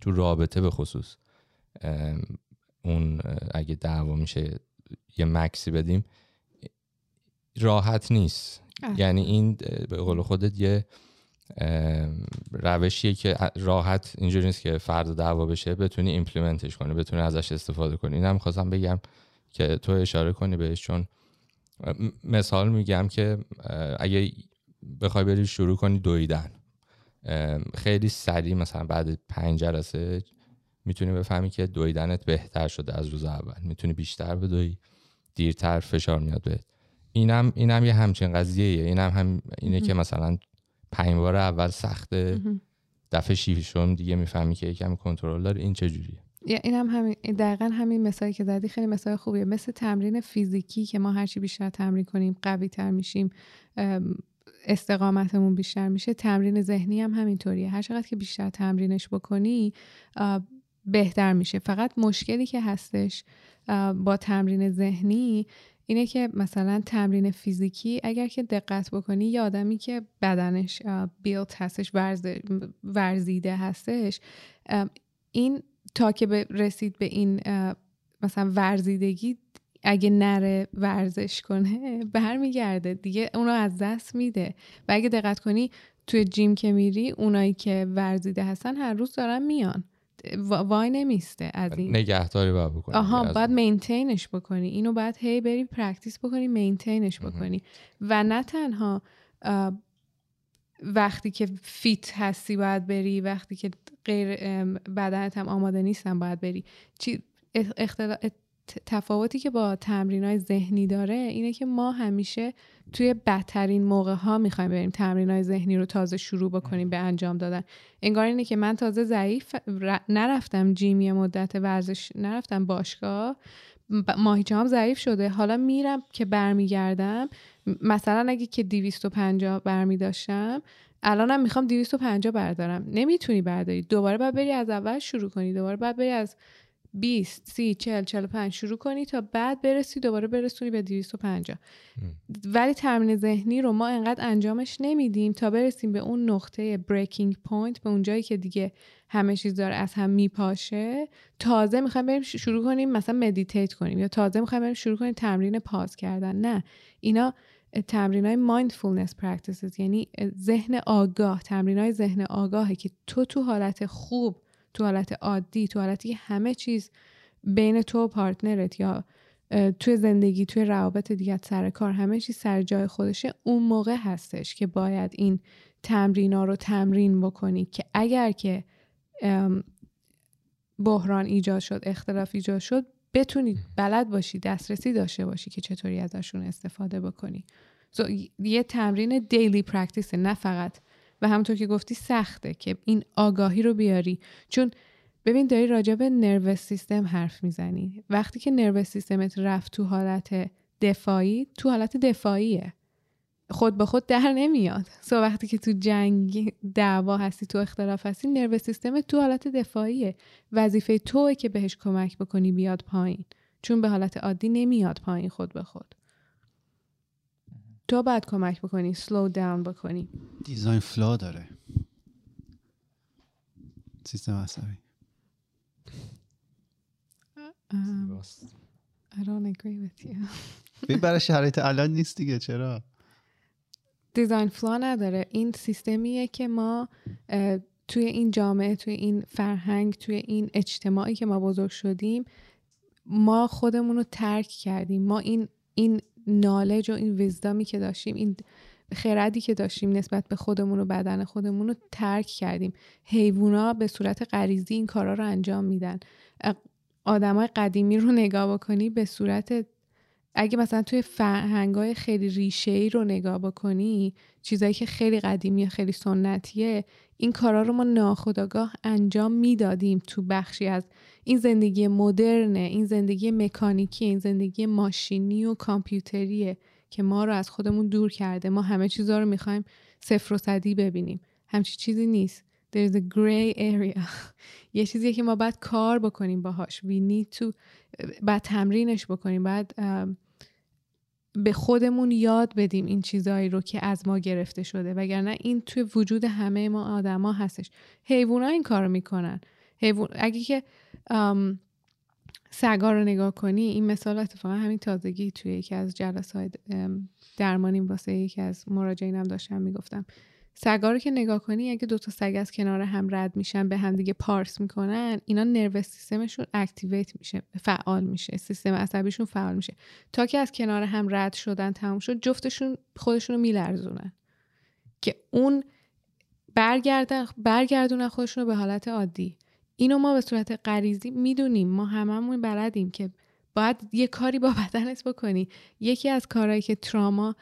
D: تو رابطه به خصوص اون اگه دعوا میشه یه مکسی بدیم راحت نیست. یعنی این به قول خودت یه روشیه که راحت اینجوری نیست که فرد دعوا بشه بتونی ایمپلیمنتش کنی بتونی ازش استفاده کنی. اینم خواستم بگم که تو اشاره کنی بهش چون مثال میگم که اگه بخوای بری شروع کنی دویدن. خیلی سریع مثلا بعد پنج جلسه می‌تونی بفهمی که دویدنت بهتر شده از روز اول. می‌تونی بیشتر بدوی دیرتر فشار میاد بهت. اینم اینم یه همچین قضیه اینم هم اینه که مثلا پنج بار اول سخته دفعه شیشم دیگه می‌فهمی که یکم کنترل داره. این چجوریه
B: یا این هم همین دقیقا همین مثالی که زدی. خیلی مثال خوبیه. مثل تمرین فیزیکی که ما هرچی بیشتر تمرین کنیم قوی تر میشیم ام، استقامتمون بیشتر میشه تمرین ذهنی هم همینطوریه. هر چقدر که بیشتر تمرینش بکنی بهتر میشه. فقط مشکلی که هستش با تمرین ذهنی اینه که مثلا تمرین فیزیکی اگر که دقت بکنی یه آدمی که بدنش بیلت هستش ورز- ورزیده هستش این تا که به- رسید به این مثلا ورزیدگی اگه نره ورزش کنه برمیگرده. دیگه اونو از دست میده. و اگه دقت کنی توی gym که میری اونایی که ورزیده هستن هر روز دارن میان. وای نمیسته از این.
D: نگهداری باید بکنی
B: آها باید.
D: maintain
B: ش بکنی. اینو باید هی بری practice بکنی maintain ش بکنی. و نه تنها وقتی که fit هستی باید بری وقتی که غیر بدنت هم آماده نیستن باید بری. چی اخ- اختلا... تفاوتی که با تمرین های ذهنی داره اینه که ما همیشه توی بدترین موقع ها می‌خوایم بریم تمرین های ذهنی رو تازه شروع بکنیم به انجام دادن. انگار اینه که من تازه ضعیف نرفتم جیم یه مدت ورزش نرفتم باشگاه ماهیچه ضعیف شده. حالا میرم که برمیگردم. مثلا اگه که 250 برمی داشتم الانم می‌خوام 250 بردارم. نمی‌تونی برداری. دوباره باید بری از اول شروع کنی. دوباره باید بری از 20 30 40 45 شروع کنی تا بعد برسی دوباره برسونی به 250 ولی تمرین ذهنی رو ما انقدر انجامش نمیدیم تا برسیم به اون نقطه breaking point به اون جایی که دیگه همه چیز داره از هم میپاشه. تازه می‌خوایم بریم شروع کنیم مثلا meditate کنیم یا تازه می‌خوایم بریم شروع کنیم تمرین pause کردن. نه. اینا تمرین های mindfulness practices یعنی ذهن آگاه تمرین های ذهن آگاهه که تو تو حالت خوب تو حالت عادی تو حالتی همه چیز بین تو و پارتنرت یا توی زندگی توی روابط دیگه سر کار همه چیز سر جای خودشه اون موقع هستش که باید این تمرینا رو تمرین بکنی که اگر که بحران ایجاد شد اختلاف ایجاد شد بتونی بلد باشی دسترسی داشته باشی که چطوری ازشون استفاده بکنی. So, یه تمرین دیلی پرکتیسه نه فقط و همونطور که گفتی سخته که این آگاهی رو بیاری. چون ببین داری راجع به نروس سیستم حرف می‌زنی. وقتی که نروس سیستمت رفت تو حالت دفاعی تو حالت دفاعیه. خود به خود در نمیاد. سو وقتی که تو جنگ دعوا هستی تو اختلاف هستی نروس سیستم تو حالت دفاعیه. وظیفه توه که بهش کمک بکنی بیاد پایین. چون به حالت عادی نمیاد پایین خود به خود. تو باید کمک بکنی سلو داون بکنی.
C: دیزاین فلا داره. سیستم عصبی.
B: I don't agree with you.
C: برای شرایط الان نیست دیگه چرا؟
B: دیزاین فلا نداره. این سیستمیه که ما توی این جامعه توی این فرهنگ توی این اجتماعی که ما بزرگ شدیم ما خودمون رو ترک کردیم. ما این این نالج و این ویزدامی که داشتیم این خردی که داشتیم نسبت به خودمون و بدن خودمون رو ترک کردیم. حیوونا به صورت غریزی این کارا رو انجام میدن. آدمای قدیمی رو نگاه بکنی به صورت اگه مثلا توی فرهنگای خیلی ریشه ای رو نگاه بکنی چیزایی که خیلی قدیمی خیلی سنتیه این کارا رو ما ناخودآگاه انجام می‌دادیم تو بخشی از این زندگی مدرنه این زندگی مکانیکی این زندگی ماشینی و کامپیوتریه که ما رو از خودمون دور کرده. ما همه چیزا رو می‌خوایم صفر و صدی ببینیم. همچی چیزی نیست. There is a gray area. یه چیزیه که ما باید کار بکنیم باهاش. We need to باید تمرینش بکنیم باید به خودمون یاد بدیم این چیزهایی رو که از ما گرفته شده. وگرنه این توی وجود همه ما آدما هستش. حیوونا این کارو می‌کنن. حیوان اگه که سگا رو نگاه کنی این مثال اتفاقا همین تازگی توی یکی از جلسات درمانی واسه یکی از مراجعینم داشتم می‌گفتم. سگا رو که نگاه کنی اگه دو تا سگ از کنار هم رد میشن به هم دیگه پارس می‌کنن اینا نروس سیستمشون اکتیویت میشه فعال میشه سیستم عصبیشون فعال میشه. تا که از کنار هم رد شدن تموم شد جفتشون خودشون رو میلرزونن. که اون برگردن برگردونن خودشون رو به حالت عادی. اینو ما به صورت غریزی می‌دونیم. ما هممون بلدیم که باید یه کاری با بدنت بکنی. یکی از کارهایی که تراما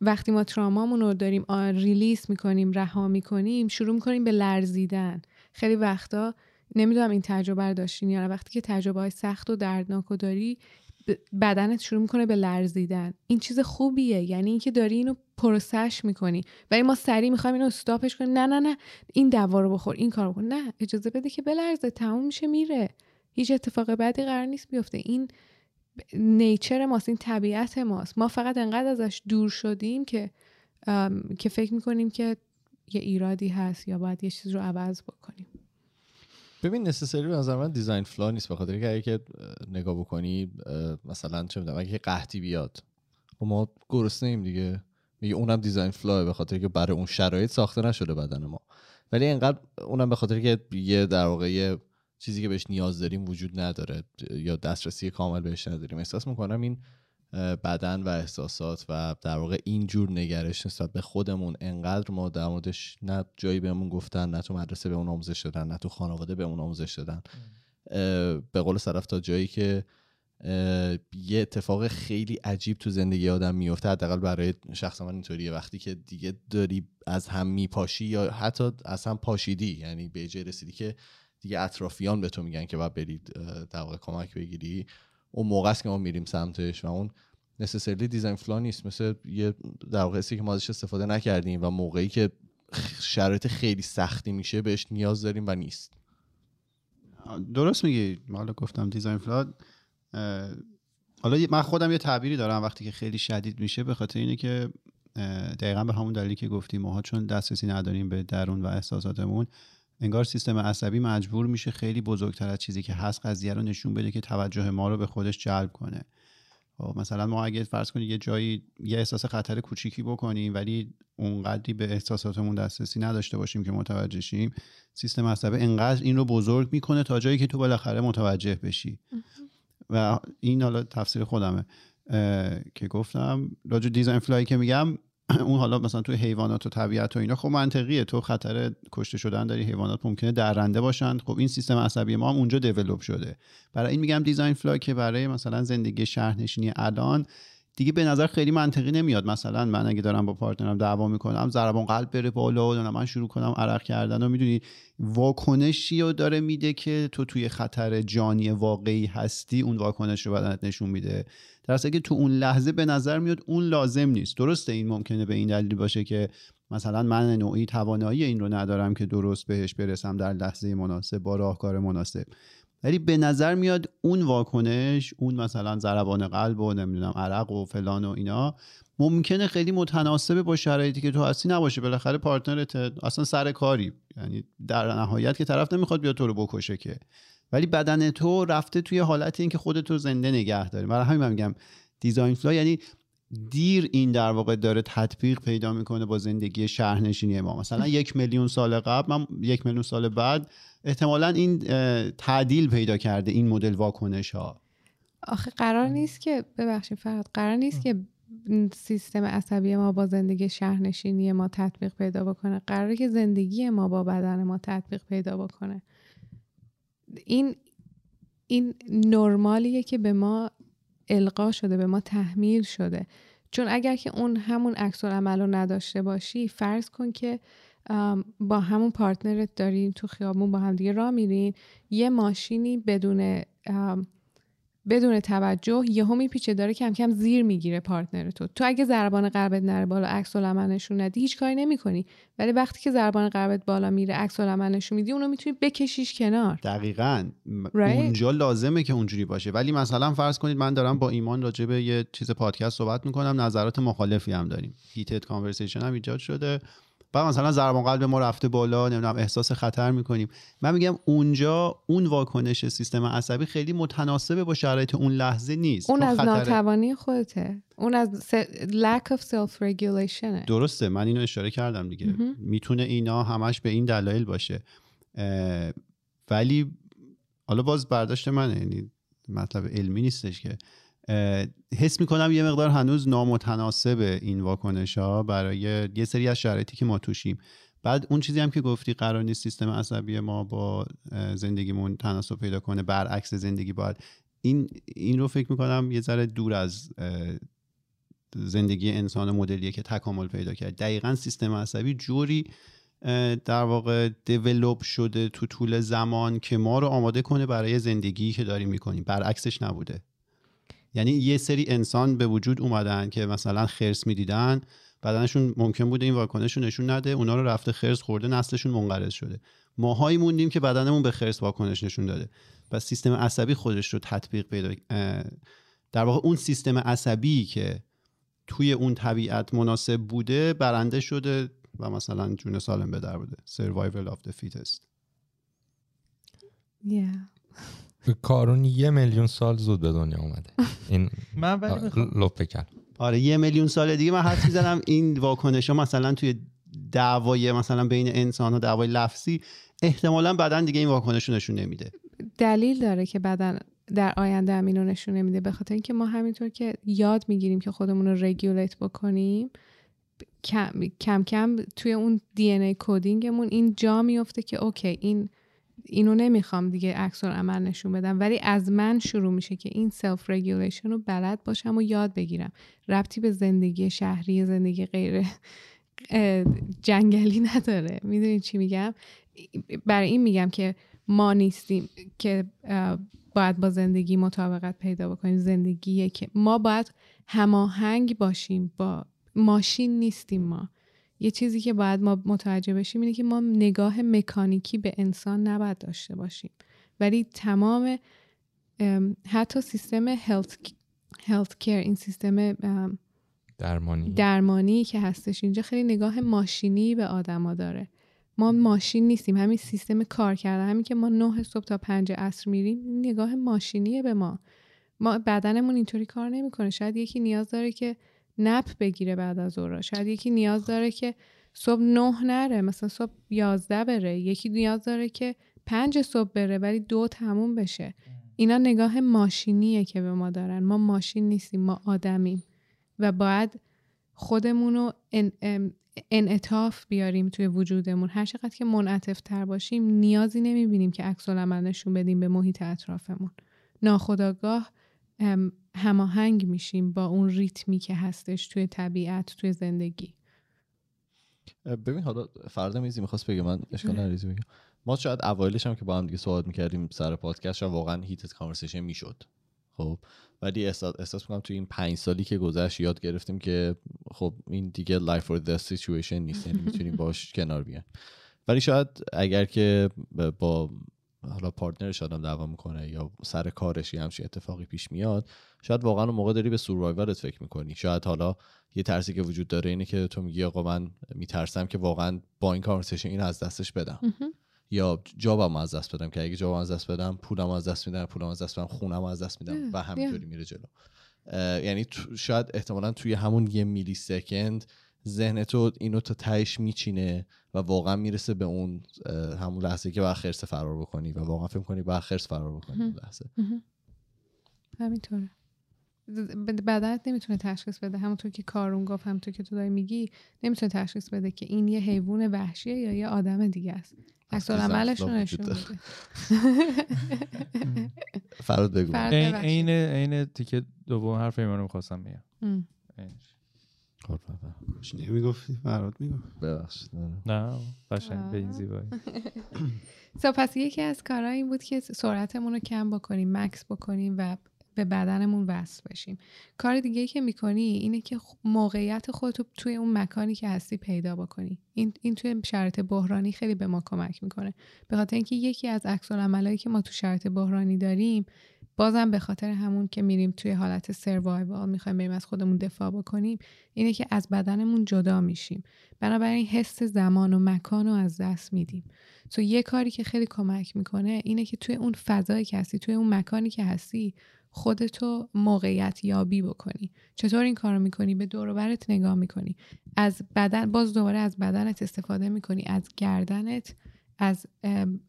B: وقتی ما ترامامون رو داریم ریلیس می‌کنیم رها می‌کنیم شروع می‌کنیم به لرزیدن. خیلی وقتا نمی‌دونم این تجربه رو داشتین یا وقتی که تجربه های سخت و دردناک رو داری بدنت شروع می‌کنه به لرزیدن. این چیز خوبیه یعنی اینکه داری اینو پروسش می‌کنی. ولی ما سریع می‌خوایم اینو استاپش کنیم. نه نه نه این دوا رو بخور این کار بکن نه اجازه بده که بلرزه تموم میشه میره. هیچ اتفاق بعدی قرار نیست بیفته. این نیچر ماست این طبیعت ماست. ما فقط انقدر ازش دور شدیم که که فکر می‌کنیم که یه ایرادی هست یا باید یه چیز رو عوض بکنیم.
A: ببین نسسری به نظر من دیزاین فلا نیست بخاطر اینکه اگه نگاه بکنی مثلا چه می‌دونم اگه قحطی بیاد و خب ما گرسنه ایم دیگه. میگه اونم دیزاین فلاه به خاطر که برای اون شرایط ساخته نشده بدن ما. ولی انقدر اونم به خاطر که یه در واقع چیزی که بهش نیاز داریم وجود نداره یا دسترسی کامل بهش نداریم. احساس می‌کنم این بدن و احساسات و در واقع اینجور نگرش نسبت به خودمون انقدر ما در موردش نه جایی بهمون گفتن نه تو مدرسه به اون آموزش دادن نه تو خانواده به اون آموزش دادن. به قول صرف تا جایی که یه اتفاق خیلی عجیب تو زندگی آدم میفته حداقل برای شخص من اینطوریه. وقتی که دیگه داری از هم میپاشی یا حتی از هم پاشیدی یعنی به جای رسیدی که دیگه اطرافیان به تو میگن که باید برید در واقع کمک بگیری. اون موقع است که ما میریم سمتش و اون نسسرلی دیزاین فلا نیست. مثل یه در واقع که ما ازش استفاده نکردیم و موقعی که شرایط خیلی سختی میشه بهش نیاز داریم و نیست.
C: درست میگی. حالا گفتم دیزاین فلا حالا من خودم یه تعبیری دارم وقتی که خیلی شدید میشه به خاطر اینه که دقیقا به همون دلیلی که گفتیم ماها چون دسترسی نداریم به درون و احساساتمون انگار سیستم عصبی مجبور میشه خیلی بزرگتر از چیزی که هست قضیه رو نشون بده که توجه ما رو به خودش جلب کنه. خب مثلا ما اگه فرض کنید یه جایی یه احساس خطر کوچیکی بکنیم ولی اونقدری به احساساتمون دسترسی نداشته باشیم که متوجه شیم سیستم عصبی انقدر این رو بزرگ می‌کنه تا جایی که تو بالاخره متوجه بشی. و این حالا تفسیر خودمه. که گفتم راجع design flaw ی که میگم اون حالا مثلا توی حیوانات و طبیعت و اینا خب منطقیه. تو خطر کشته شدن داری حیوانات ممکنه درنده باشند. خب این سیستم عصبی ما هم اونجا develop شده. برای این میگم design flaw که برای مثلا زندگی شهرنشینی الان دیگه به نظر خیلی منطقی نمیاد. مثلا من اگه دارم با partner م دعوا می‌کنم ضربان قلب بره بالا و من شروع کنم عرق کردن و می‌دونی؟ واکنشی رو داره میده که تو توی خطر جانی واقعی هستی اون واکنش رو بدنت نشون میده. در که تو اون لحظه به نظر میاد اون لازم نیست. درسته این ممکنه به این دلیل باشه که مثلا من نوعی توانایی این رو ندارم که درست بهش برسم در لحظه مناسب با راهکار مناسب. ولی به نظر میاد اون واکنش اون مثلا ضربان قلب و نمی‌دونم عرق و فلان و اینا ممکنه خیلی متناسب با شرایطی که تو هستی نباشه. بالاخره پارتنرت اصلا سر کاری. یعنی در نهایت که طرف نمی‌خواد بیاد تو رو بکشه که. ولی بدن تو رفته توی حالت اینکه خودت رو زنده نگه داری. برای همین من میگم دیزاین فلا یعنی دیر این در واقع داره تطبیق پیدا می‌کنه با زندگی شهرنشینی ما. مثلا یک میلیون سال قبل من یک میلیون سال بعد احتمالا این تعدیل پیدا کرده این مدل واکنش ها
B: آخه قرار نیست که ببخشید فقط قرار نیست که سیستم عصبی ما با زندگی شهرنشینی ما تطبیق پیدا بکنه. قراره که زندگی ما با بدن ما تطبیق پیدا بکنه. این این نرمالیه که به ما القا شده به ما تحمیل شده. چون اگر که اون همون عکس عمل رو نداشته باشی فرض کن که با همون پارتنرت دارین تو خیابون با هم دیگه راه میرین یه ماشینی بدون بدون توجه یهو میپیچه داره کم کم زیر می‌گیره پارتنر تو. تو اگه ضربان قلبت نره بالا عکس العمل نشون ندی هیچ کاری نمی‌کنی. ولی وقتی که ضربان قلبت بالا میره عکس العمل نشون میدی اونو می‌تونی بکشیش کنار.
C: دقیقا. اونجا لازمه که اونجوری باشه. ولی مثلا فرض کنید من دارم با ایمان راجع به یه چیز پادکست صحبت می‌کنم نظرات مخالفی هم داریم. هیتد کانورسیشن هم ایجاد شده. بعد مثلا ضربان قلب ما رفته بالا نمی‌دونم احساس خطر می‌کنیم. من میگم اونجا اون واکنش سیستم عصبی خیلی متناسب با شرایط اون لحظه نیست.
B: اون از ناتوانی خودته. اون از lack of self regulation
C: درسته. من اینو اشاره کردم دیگه. می‌تونه اینا همش به این دلایل باشه. ولی حالا باز برداشت منه. یعنی مطلب علمی نیستش که. حس می‌کنم یه مقدار هنوز نامتناسب این واکنش ها برای یه سری از شرایطی که ما توشیم. بعد اون چیزی هم که گفتی قرار نیست سیستم عصبی ما با زندگیمون تناسب پیدا کنه برعکس زندگی باید. این این رو فکر می‌کنم یه ذره دور از زندگی انسان مدلیه که تکامل پیدا کرد. دقیقا سیستم عصبی جوری در واقع دیولوب شده تو طول زمان که ما رو آماده کنه برای زندگی که داریم می‌کنیم. برعکسش نبوده. یعنی یه سری انسان به وجود اومدن که مثلا خرس می‌دیدن بدنشون ممکن بوده این واکنش رو نشون نده اونا رو رفته خرس خورده نسلشون منقرض شده. ماهایی موندیم که بدنمون به خرس واکنش نشون داده. و سیستم عصبی خودش رو تطبیق پیدا در واقع اون سیستم عصبی که توی اون طبیعت مناسب بوده برنده شده و مثلا جون سالم به در بوده. Survival of the fittest.
D: کارون یه میلیون سال زود به دنیا اومده. این
E: من ولی
C: آره یه میلیون سال دیگه من حد می‌زنم. این واکنش ها مثلا توی دعوای مثلا بین انسان و دعوای لفظی احتمالا بدن دیگه این واکنش رو نشون نمیده.
B: دلیل داره که بدن در آینده هم اینو نشون نمیده. به خاطر اینکه ما همینطور که یاد می‌گیریم که خودمون رو regulate بکنیم کم کم, کم توی اون DNA coding مون این جا میفته که okay این اینو نمی‌خوام دیگه عکس عمل نشون بدم ولی از من شروع میشه که این self regulation رو بلد باشم و یاد بگیرم. ربطی به زندگی شهری زندگی غیر جنگلی نداره. می‌دونید چی میگم؟ برای این میگم که ما نیستیم که باید با زندگی مطابقت پیدا بکنیم. زندگیه که ما باید هماهنگ باشیم با ماشین نیستیم ما. یه چیزی که باید ما متوجه بشیم اینه که ما نگاه مکانیکی به انسان نباید داشته باشیم. ولی تمام حتی سیستم هلت کیر این سیستم
D: درمانی.
B: درمانی که هستش اینجا خیلی نگاه ماشینی به آدما داره. ما ماشین نیستیم همین سیستم کار کردن همین که ما نه صبح تا پنج عصر میریم نگاه ماشینیه به ما. ما بدنمون اینطوری کار نمی‌کنه. شاید یکی نیاز داره که نپ بگیره بعد از ظهر شاید یکی نیاز داره که صبح نه نره مثلا صبح یازده بره یکی نیاز داره که پنج صبح بره ولی دو تموم بشه. اینا نگاه ماشینیه که به ما دارن. ما ماشین نیستیم ما آدمیم و باید خودمون رو انعطاف بیاریم توی وجودمون. هر چقدر که منعطف تر باشیم نیازی نمی‌بینیم که عکس نشون بدیم به محیط اطرافمون. ناخداگاه هماهنگ میشیم با اون ریتمی که هستش توی طبیعت توی زندگی.
A: ببین حالا فردا میزی می‌خواست بگه من اشکال نریزی بگم ما شاید اوایلش هم که با هم دیگه صحبت می‌کردیم سر پادکست واقعا هیت کانورسیشن می‌شد. خب ولی احساس, احساس می‌کنم توی این پنج سالی که گذشت یاد گرفتیم که خب این دیگه life or death situation نیست یعنی می‌تونیم باش کنار بیان ولی شاید اگر که با حالا پارتنرش آدم دعوا می‌کنه یا سر کارش یه همچین اتفاقی پیش میاد شاید واقعا اون موقع داری به سوروایورت فکر می‌کنی. شاید حالا یه ترسی که وجود داره اینه که تو میگی آقا من میترسم که واقعا با این کانورسیشن این از دستش بدم. یا جابم از دست بدم که اگه جابم از دست بدم پولم از دست میدم پولم از دست بدم خونم از دست میدم و همینطوری میره جلو. یعنی شاید احتمالا توی همون یه میلی سکند ذهن تو اینو تا تهش میچینه و واقعا می‌رسه به اون همون لحظه که باید خرس فرار بکنی و واقعا فکر کنی باید خرس فرار بکنی اون لحظه.
B: همینطوره. بدنت نمی‌تونه تشخیص بده. همونطور که کارون گفت همونطور که تو داری میگی نمی‌تونه تشخیص بده که این یه حیوان وحشیه یا یه آدم دیگه است. عکس عملش رو نشون میده.
A: فراد بگو.
E: عین عین تیکه دوم حرف ایمانو می‌خواستم بگم.
C: خب، نمی‌گفتی فراد می‌گفت.
A: ببخشید.
E: نه قشنگ به این زیبایی.
B: پس یکی از کارها این بود که سرعتمون رو کم بکنیم مکس بکنیم و به بدنمون وصل بشیم. کار دیگه که می‌کنی اینه که موقعیت خودتو توی اون مکانی که هستی پیدا بکنی. این, این توی شرط بحرانی خیلی به ما کمک می‌کنه. به خاطر اینکه یکی از عکس که ما تو شرط بحرانی داریم بازم به خاطر همون که میریم توی حالت سروایوال می‌خوایم بریم از خودمون دفاع بکنیم اینه که از بدنمون جدا میشیم. بنابراین حس زمان و مکان رو از دست میدیم. تو یه کاری که خیلی کمک می‌کنه اینه که توی اون فضایی که توی اون مکانی که هستی خودتو موقعیت یابی بکنی. چطور این کارو می‌کنی؟ به دور برت نگاه می‌کنی. از بدن باز دوباره از بدنت استفاده می‌کنی. از گردنت از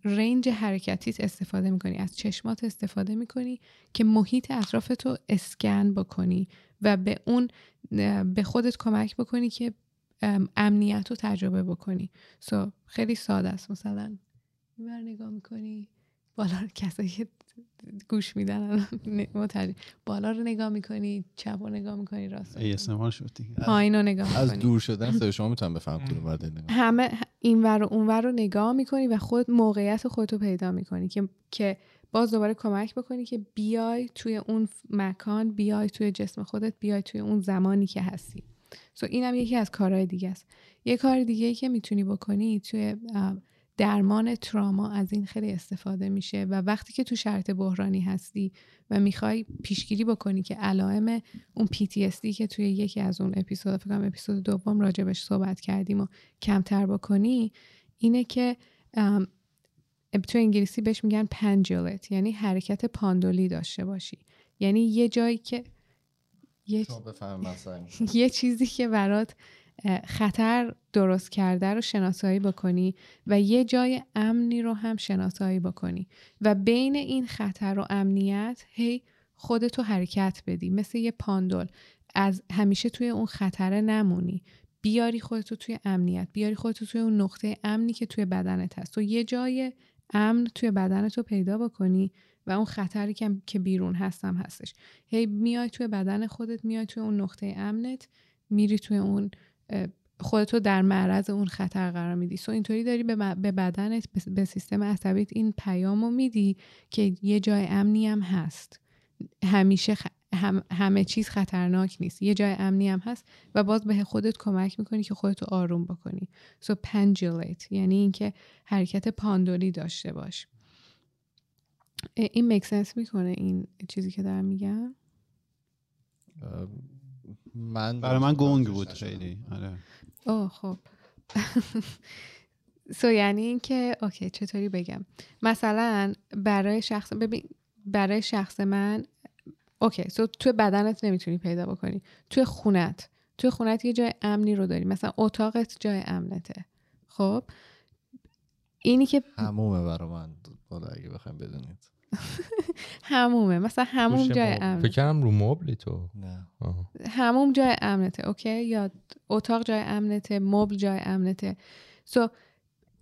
B: رنج حرکتیت استفاده می‌کنی. از چشمات استفاده می‌کنی که محیط اطرافتو اسکن بکنی و به اون به خودت کمک بکنی که امنیت رو تجربه بکنی. سو خیلی ساده است مثلا. بر نگاه می‌کنی بالا کسایی گوش میدن. بالا رو نگاه می‌کنی چپ رو نگاه می‌کنی راست رو
C: ASMR شد دیگه.
B: پایین رو نگاه
A: از
B: می‌کنی.
A: دور شدن صدای شما می‌تونم بفهم کدوم
B: همه این ور و اون ور رو نگاه می‌کنی و خود موقعیت خودتو پیدا می‌کنی که که باز دوباره کمک بکنی که بیای توی اون مکان بیای توی جسم خودت بیای توی اون زمانی که هستی. سو اینم یکی از کارهای دیگه است. یه کار دیگه ای که می‌تونی بکنی توی درمان تراما از این خیلی استفاده میشه و وقتی که تو شرط بحرانی هستی و می‌خوای پیشگیری بکنی که علائم اون PTSD که توی یکی از اون اپیزود فکر کنم اپیزود دوم راجبش صحبت کردیم و کمتر بکنی اینه که تو انگلیسی بهش میگن پنجولت یعنی حرکت پاندولی داشته باشی. یعنی یه جایی که یه, یه چیزی که برات خطر درست کرده رو شناسایی بکنی و یه جای امنی رو هم شناسایی بکنی و بین این خطر و امنیت هی خودتو حرکت بدی مثل یه پاندول. از همیشه توی اون خطره نمونی. بیاری خودتو توی امنیت بیاری خودتو توی اون نقطه امنی که توی بدنت هست. تو یه جای امن توی بدنت رو پیدا بکنی و اون خطری که بیرون هستم هستش. هی میای توی بدن خودت میای توی اون نقطه امنت میری توی اون خودتو در معرض اون خطر قرار میدی. سو اینطوری داری به, بدنت به- سیستم عصبیت این پیامو میدی که یه جای امنی هم هست. همیشه خ- هم- همه چیز خطرناک نیست. یه جای امنی هم هست و باز به خودت کمک می‌کنی که خودتو آروم بکنی. سو pendulate یعنی اینکه حرکت پاندولی داشته باش. این make sense می‌کنه این چیزی که دارم میگم؟
A: من
C: برای من گنگ بود خیلی آره.
B: اوه خب. so یعنی اینکه okay چطوری بگم؟ مثلا برای شخص ببین برای شخص من okay so توی بدنت نمی‌تونی پیدا بکنی. توی خونت. توی خونت یه جای امنی رو داری. مثلا اتاقت جای امنته. خب؟ اینی که
A: همومه برای من اگه بخوایم بدونید.
B: همومه. مثلا هموم جای. امنه
D: فکر رو مبلی تو.
A: نه.
B: هموم جای امنته اوکی؟ یا اتاق جای امنته مبل جای امنته. سو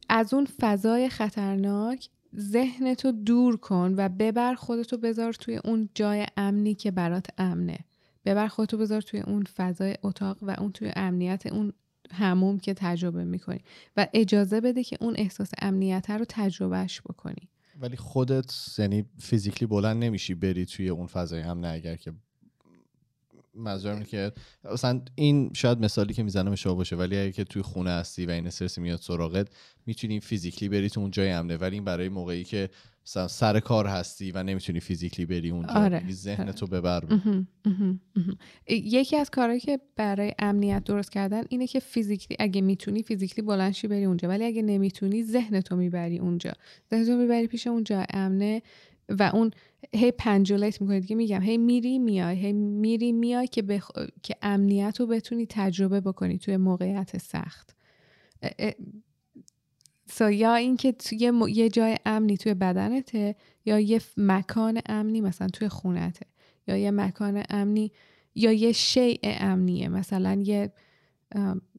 B: از اون فضای خطرناک ذهنتو دور کن و ببر خودتو بذار توی اون جای امنی که برات امنه. ببر خودتو بذار توی اون فضای اتاق و اون توی امنیت اون هموم که تجربه می‌کنی. و اجازه بده که اون احساس امنیت رو تجربهش بکنی.
A: ولی خودت یعنی فیزیکلی بلند نمیشی بری توی اون فضای امنه اگر که منظورم که مثلا این شاید مثالی که می‌زنم اشتباه باشه ولی اگه که توی خونه هستی و این استرس میاد سراغت می‌تونی فیزیکلی بری تو اون جای امنه. ولی این برای موقعی که مثلا سر کار هستی و نمی‌تونی فیزیکلی بری اونجا
B: آره،
A: یعنی ذهنتو
B: آره.
A: ببر.
B: یکی از کارهایی که برای امنیت درست کردن اینه که فیزیکلی اگه می‌تونی فیزیکلی بلنشی بری اونجا. ولی اگه نمی‌تونی ذهنتو می‌بری اونجا. ذهنتو می‌بری پیش اون جای امنه. و اون هی پنجولیت می‌کنی. دیگه میگم هی میری میای. هی میری میای که, بخ... که امنیت رو بتونی تجربه بکنی توی موقعیت سخت. سو یا اینکه توی م- یه جای امنی توی بدنته یا یه مکان امنی مثلا توی خونته یا یه مکان امنی یا یه شیء امنیه. مثلا یه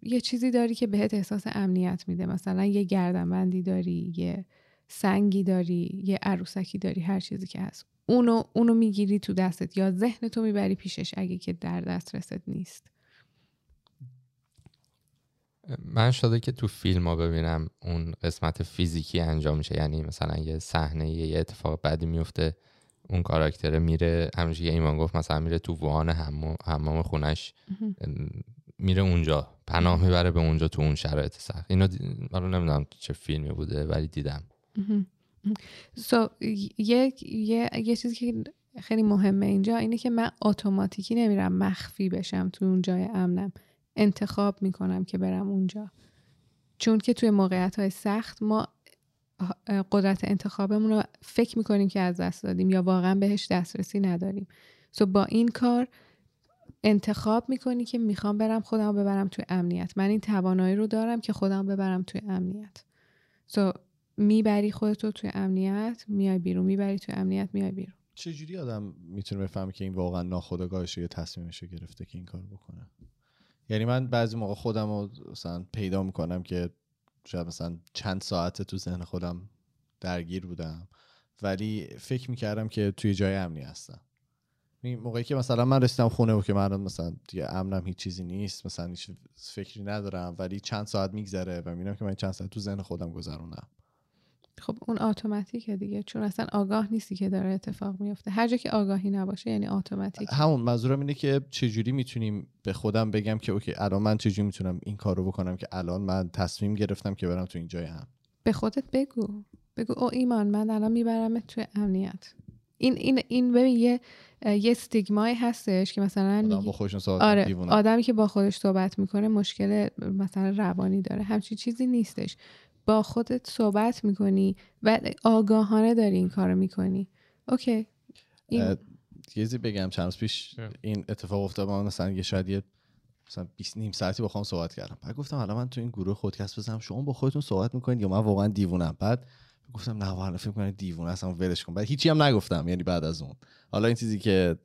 B: یه چیزی داری که بهت احساس امنیت میده. مثلا یه گردنبندی داری یه سنگی داری یه عروسکی داری هر چیزی که هست. اونو اونو می‌گیری تو دستت یا ذهن تو می‌بری پیشش اگه که در دسترست نیست.
D: من شده که تو فیلم ها ببینم اون قسمت فیزیکی انجام میشه. یعنی مثلا یه صحنه یه اتفاق بدی میفته اون کاراکتر میره همونجوری که ایمان گفت مثلا میره تو وان حمام خونش میره اونجا پناه می‌بره به اونجا تو اون شرایط سخت. اینو دی- من نمی‌دونم چه فیلمی بوده ولی دیدم.
B: So, یه, یه, یه چیزی که خیلی مهمه اینجا اینه که من اتوماتیکی نمیرم مخفی بشم تو اون جای امنم. انتخاب می‌کنم که برم اونجا. چون که توی موقعیت های سخت ما قدرت انتخابمون رو فکر می‌کنیم که از دست دادیم یا واقعا بهش دسترسی نداریم. سو با این کار انتخاب می‌کنی که می‌خوام برم خودم ببرم توی امنیت. من این توانایی رو دارم که خودم ببرم توی امنیت. سو می‌بری خودتو توی امنیت میای بیرون. می‌بری توی امنیت میای بیرون.
A: چجوری آدم می‌تونه بفهمه که این واقعا ناخودآگاهشه یا تصمیمش گرفته که این کار بکنه؟ یعنی من بعضی موقع خودم رو مثلا پیدا می‌کنم که شاید مثلا چند ساعت تو ذهن خودم درگیر بودم ولی فکر می‌کردم که توی جای امنی هستم. موقعی که مثلا من رسیدم خونه و که من مثلا دیگه امنم هیچ چیزی نیست مثلا هیچ فکری ندارم ولی چند ساعت میگذره و می‌بینم که من چند ساعت تو ذهن خودم گذرونم
B: خب اون اتوماتیکه دیگه چون اصلا آگاه نیستی که داره اتفاق میفته. هر جا که آگاهی نباشه یعنی اتوماتیک.
A: همون منظورم اینه که چجوری می‌تونیم به خودم بگم که اوکی الان من چجوری می‌تونم این کار رو بکنم که الان من تصمیم گرفتم که برم تو این جای هم؟
B: به خودت بگو. بگو او ایمان من الان میبرمت توی امنیت. این این این ببین یه یه استیگمای هستش که مثلا
A: آدم با صحبت
B: آره. آدمی که با خودش صحبت می‌کنه مشکل مثلا روانی داره. همچین چیزی نیستش. با خودت صحبت می‌کنی و آگاهانه داری این کارو می‌کنی. اوکی. این
A: یه چیزی بگم. چند روز پیش؟ این اتفاق افتاد. من مثلا یه شاید یه مثلا 20 نیم ساعتی با خودم صحبت کردم. بعد گفتم حالا من تو این گروه خودکست بزنم. شما با خودتون صحبت می‌کنید یا من واقعا دیوونم. بعد گفتم نه واقعا فکر کنم دیوونه هستم ولش کن. بعد هیچی هم نگفتم یعنی بعد از اون. حالا این چیزی که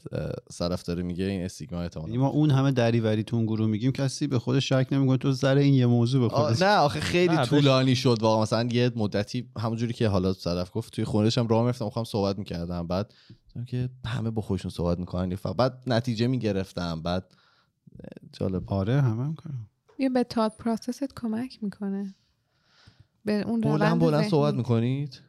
A: صرف داره میگه این استیگما
C: یعنی
A: احتمالاً
C: ما اون همه دریوری تو اون گروه میگیم کسی به خودش شک نمی‌کنه. تو سر این یه موضوع به
A: نه آخه خیلی
E: نه،
A: طولانی شد واقعا. مثلا یه مدتی همونجوری که حالا صرف گفت توی خونه‌ش هم راه می‌رفتم می‌خوام صحبت می‌کردم. بعد دیدم که همه با خودشون صحبت می‌کنن. یه فقط بعد نتیجه می‌گرفتم. بعد جالب
C: آره همه هم
B: یه به تات پروسست کمک می‌کنه. به اون
A: بلند
B: روند
A: بلند. صحبت می‌کنید؟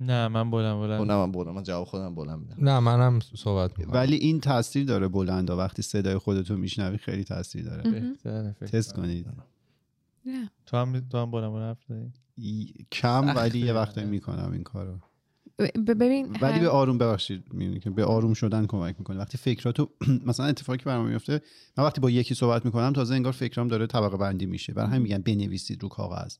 E: نه من بلند
A: خب
E: بلند
A: نه من بلند من جواب خودم بلند میدم.
D: نه منم صحبت می‌کنم.
C: ولی این تاثیر داره بلندا. وقتی صدای خودتو میشنوی خیلی تاثیر داره. تست. کنید.
B: نه.
E: تو هم تو هم بلند بلند حرف
C: کم ولی یه. وقتایی می‌کنم این کارو.
B: ببین
C: ولی به آروم ببخشید می‌بینی که به آروم شدن کمک می‌کنه. وقتی فکراتو مثلا اتفاقی که برام میفته من وقتی با یکی صحبت می‌کنم تازه انگار فکرام داره طبقه بندی میشه. برای همین میگن بنویسید رو کاغذ.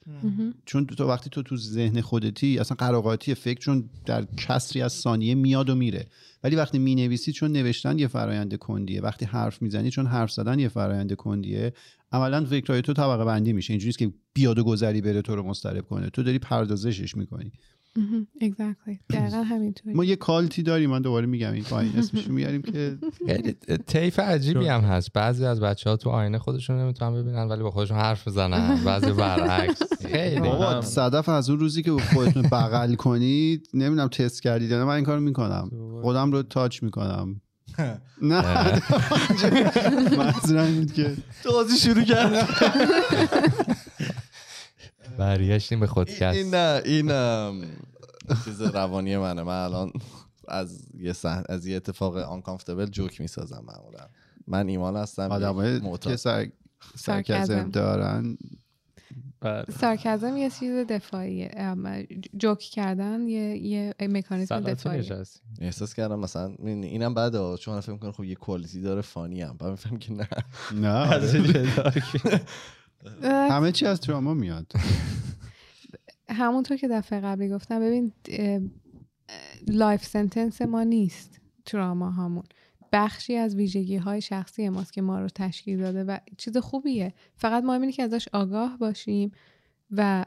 C: چون تو وقتی تو تو ذهن خودتی اصلا قراقاتی فکر چون در کسری از ثانیه میاد و میره. ولی وقتی می‌نویسی چون نوشتن یه فرایند کندیه. وقتی حرف می‌زنی چون حرف زدن یه فرایند کندیه. عملا فکرهای تو طبقه بندی میشه. اینجوریه که بیاد و گذری بره تو رو مضطرب کنه. تو داری پردازشش می‌کنی. ما یه کالتی داریم من دوباره میگم این پایین اسمش رو میاریم که
D: خیلی طیف عجیبی هم هست. بعضی از بچه ها تو آینه خودشون نمی‌تونن ببینن ولی با خودشون حرف بزنن. بعضی برعکس. خیلی
C: بابا. صدف از اون روزی که خودتون بغل کنید نمی‌دونم تست کردید من این کارو می‌کنم. خودم رو تاچ می‌کنم. نه. منظورم این بود که
A: تازه شروع کردم.
D: برگشتیم به خودکست
A: این نه این چیز روانی منه. من الان از یه صحن از یه اتفاق آنکامفتبل جوک می‌سازم معمولا. من ایمان هستم
C: آدمای که. سر...
B: سرکزم.
C: دارن.
E: بله.
B: سارکزم یه چیز دفاعیه. جوک کردن یه, یه مکانیزم دفاعیه.
A: احساس کردم مثلا این- اینم بده چون فکر می‌کنم خب یه کوالیتی داره فانی هم بعد میفهم که نه.
C: نه آره. همه چی از تراما میاد.
B: همونطور که دفعه قبلی گفتم ببین life sentence ما نیست تراما همون بخشی از ویژگی های شخصی ماست که ما رو تشکیل داده و چیز خوبیه. فقط ما اینه که ازش آگاه باشیم و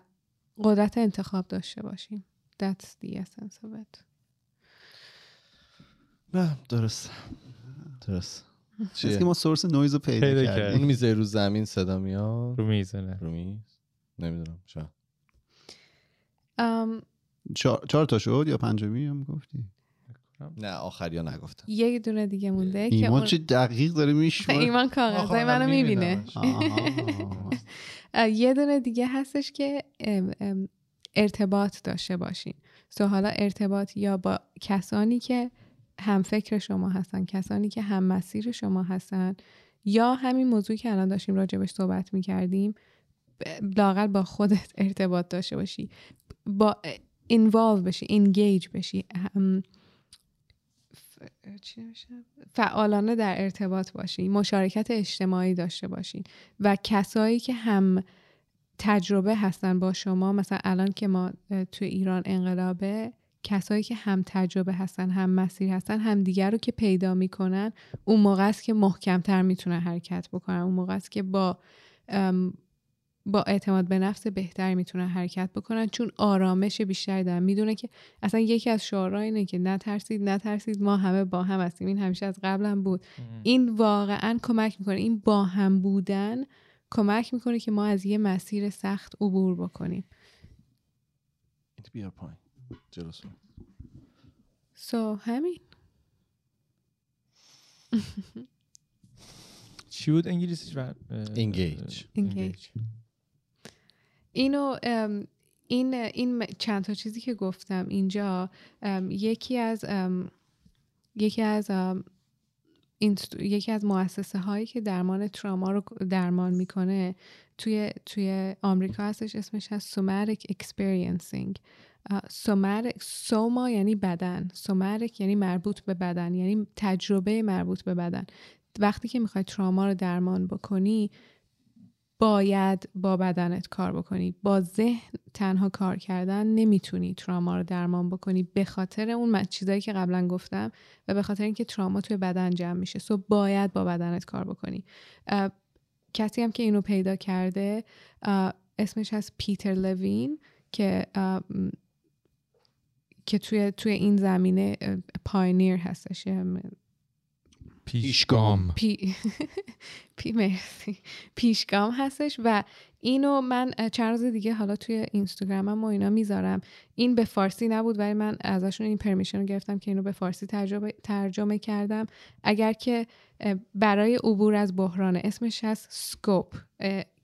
B: قدرت انتخاب داشته باشیم. That's the essence of it.
A: نه درست. درست.
C: چیزی که ما source noise رو پیدا
E: پیدا
C: کردیم.
A: اون میزه رو زمین صدا میاد.
E: رو می‌زنه
A: رو میز. نمی‌دونم شاید.
B: ام،
C: چهار چهار تا شد یا پنجمی هم گفتی؟
A: نه آخری ها نگفتم.
B: یه دونه دیگه مونده که
C: ایمان. چه دقیق داره میشماره
B: ایمان کاغذهای منو می‌بینه. یه دونه دیگه هستش که ارتباط داشته باشین. سو حالا ارتباط یا با کسانی که هم فکر شما هستن کسانی که هم مسیر شما هستن یا همین موضوعی که الان داشتیم راجبش صحبت می‌کردیم لاقل با خودت ارتباط داشته باشی با اینوالو بشی انگیج بشی؟ فعالانه در ارتباط باشی مشارکت اجتماعی داشته باشین و کسایی که هم تجربه هستن با شما مثلا الان که ما تو ایران انقلابه کسایی که هم تجربه هستن هم مسیر هستن هم دیگر رو که پیدا می‌کنن اون موقع است که محکمتر می‌تونن حرکت بکنن. اون موقع است که با با اعتماد به نفس بهتری می‌تونن حرکت بکنن. چون آرامش بیشتری دارن. می‌دونه که اصلا یکی از شعارها اینه که نترسید نترسید ما همه با هم هستیم. این همیشه از قبلم بود. این واقعا کمک می‌کنه. این با هم بودن کمک می‌کنه که ما از یه مسیر سخت عبور بکنیم.
A: جلوس.
B: سو همین
E: چی بود انگلیسیش
A: Engage.
B: Engage. اینو ام، این این چند تا چیزی که گفتم اینجا ام، یکی از ام، یکی از یکی از مؤسسه هایی که درمان تراما رو درمان می‌کنه توی توی آمریکا هستش اسمش هست somatic experiencing somatic سوما یعنی بدن. somatic یعنی مربوط به بدن یعنی تجربه مربوط به بدن. وقتی که می‌خوای تراما رو درمان بکنی باید با بدنت کار بکنی. با ذهن تنها کار کردن نمی‌تونی تراما رو درمان بکنی به خاطر اون چیزایی که قبلا گفتم و به خاطر اینکه تراما توی بدن جمع میشه. سو باید با بدنت کار بکنی. کسی هم که اینو پیدا کرده اسمش هست پیتر لوین که که توی توی این زمینه pioneer هستش.
D: پیشگام.
B: پی... پی مرسی. پیشگام هستش و اینو من چند روز دیگه حالا توی اینستاگرامم و اینا می‌ذارم. این به فارسی نبود ولی من ازشون این permission رو گرفتم که اینو به فارسی ترجمه, ترجمه کردم. اگر که برای عبور از بحران اسمش هست SCOPE.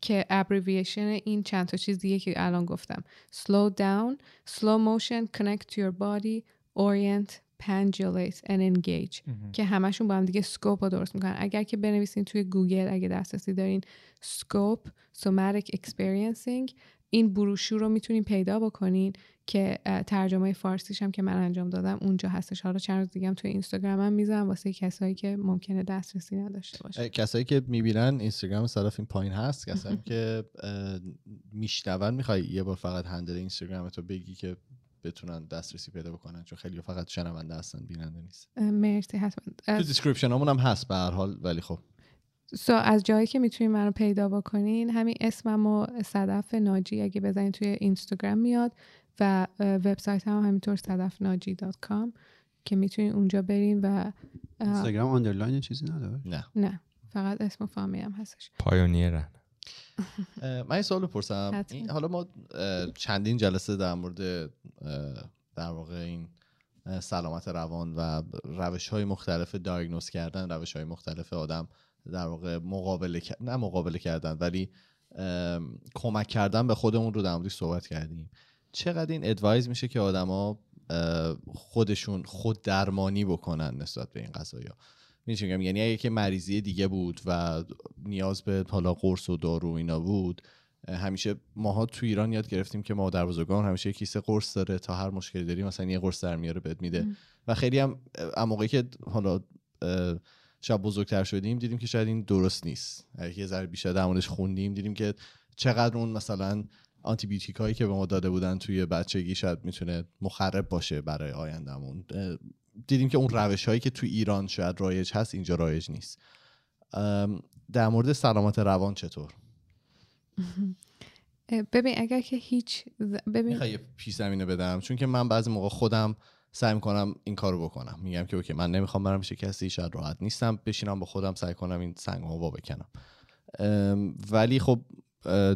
B: که abbreviation این چند تا چیزیه که الان گفتم. Slow down slow motion connect to your body orient pendulate and engage. که همشون با هم دیگه SCOPE رو درست می‌کنن. اگر که بنویسین توی گوگل اگه دسترسی دارین SCOPE somatic experiencing این بروشور رو می‌تونین پیدا بکنین که ترجمه فارسیش هم که من انجام دادم اونجا هستش. حالا چند روز دیگه هم توی اینستاگرامم می‌ذارم واسه کسایی که ممکنه دسترسی نداشته باشه
A: کسایی که می‌بینن اینستاگرام صدف این پایین هست کسایی که میشنون می‌خوای یه بار فقط handle اینستاگرام تو بگی که بتونن دسترسی پیدا بکنن چون خیلی فقط شنونده هستن بیننده نیست.
B: مرسی حتما.
A: تو description همون هم هست به هر حال ولی خب
B: so از جایی که می‌تونین من رو پیدا بکنین همین اسمم و صدف ناجی اگه بزنین توی اینستاگرام میاد و وبسایت هم همینطور صدف ناجی dot com که می‌تونین اونجا برین و
C: اینستاگرام underline چیزی نداره؟
A: نه.
B: نه. فقط اسم و فامیل هم هستش.
D: پایونیرن
A: من یه سوال بپرسم. حالا ما چندین جلسه در مورد در واقع این سلامت روان و روش های مختلف دایگنوز کردن روش های مختلف آدم در واقع مقابله نه مقابله کردن ولی کمک کردن به خودمون رو در موردش صحبت کردیم. چقدر این ادوایز میشه که آدما خودشون خود درمانی بکنن نسبت به این قضايا می‌دونی میگم؟ یعنی اگه که مریضی دیگه بود و نیاز به حالا قرص و دارو اینا بود همیشه ماها تو ایران یاد گرفتیم که مادر بزرگان همیشه کیسه قرص داره تا هر مشکلی داری مثلا یه قرص در میاره بهت میده. و خیلی هم موقعی که حالا شاید بزرگتر شدیم دیدیم که شاید این درست نیست. یه ذره بیشتر در موردش خوندیم دیدیم که چقدر اون مثلا آنتی بیوتیک هایی که به ما داده بودن توی بچگی شاید می‌تونه مخرب باشه برای آیندهمون. دیدیم که اون روش هایی که تو ایران شاید رایج هست اینجا رایج نیست. در مورد سلامت روان چطور؟
B: ببین اگر که هیچ ببین
A: یه پیش زمینه بدم؟ چون که من بعضی موقع خودم سعی می‌کنم این کارو بکنم. میگم که اوکی من نمی‌خوام برم پیش کسی شاید راحت نیستم بشینم با خودم سعی کنم این سنگمو وا بکنم. ولی خب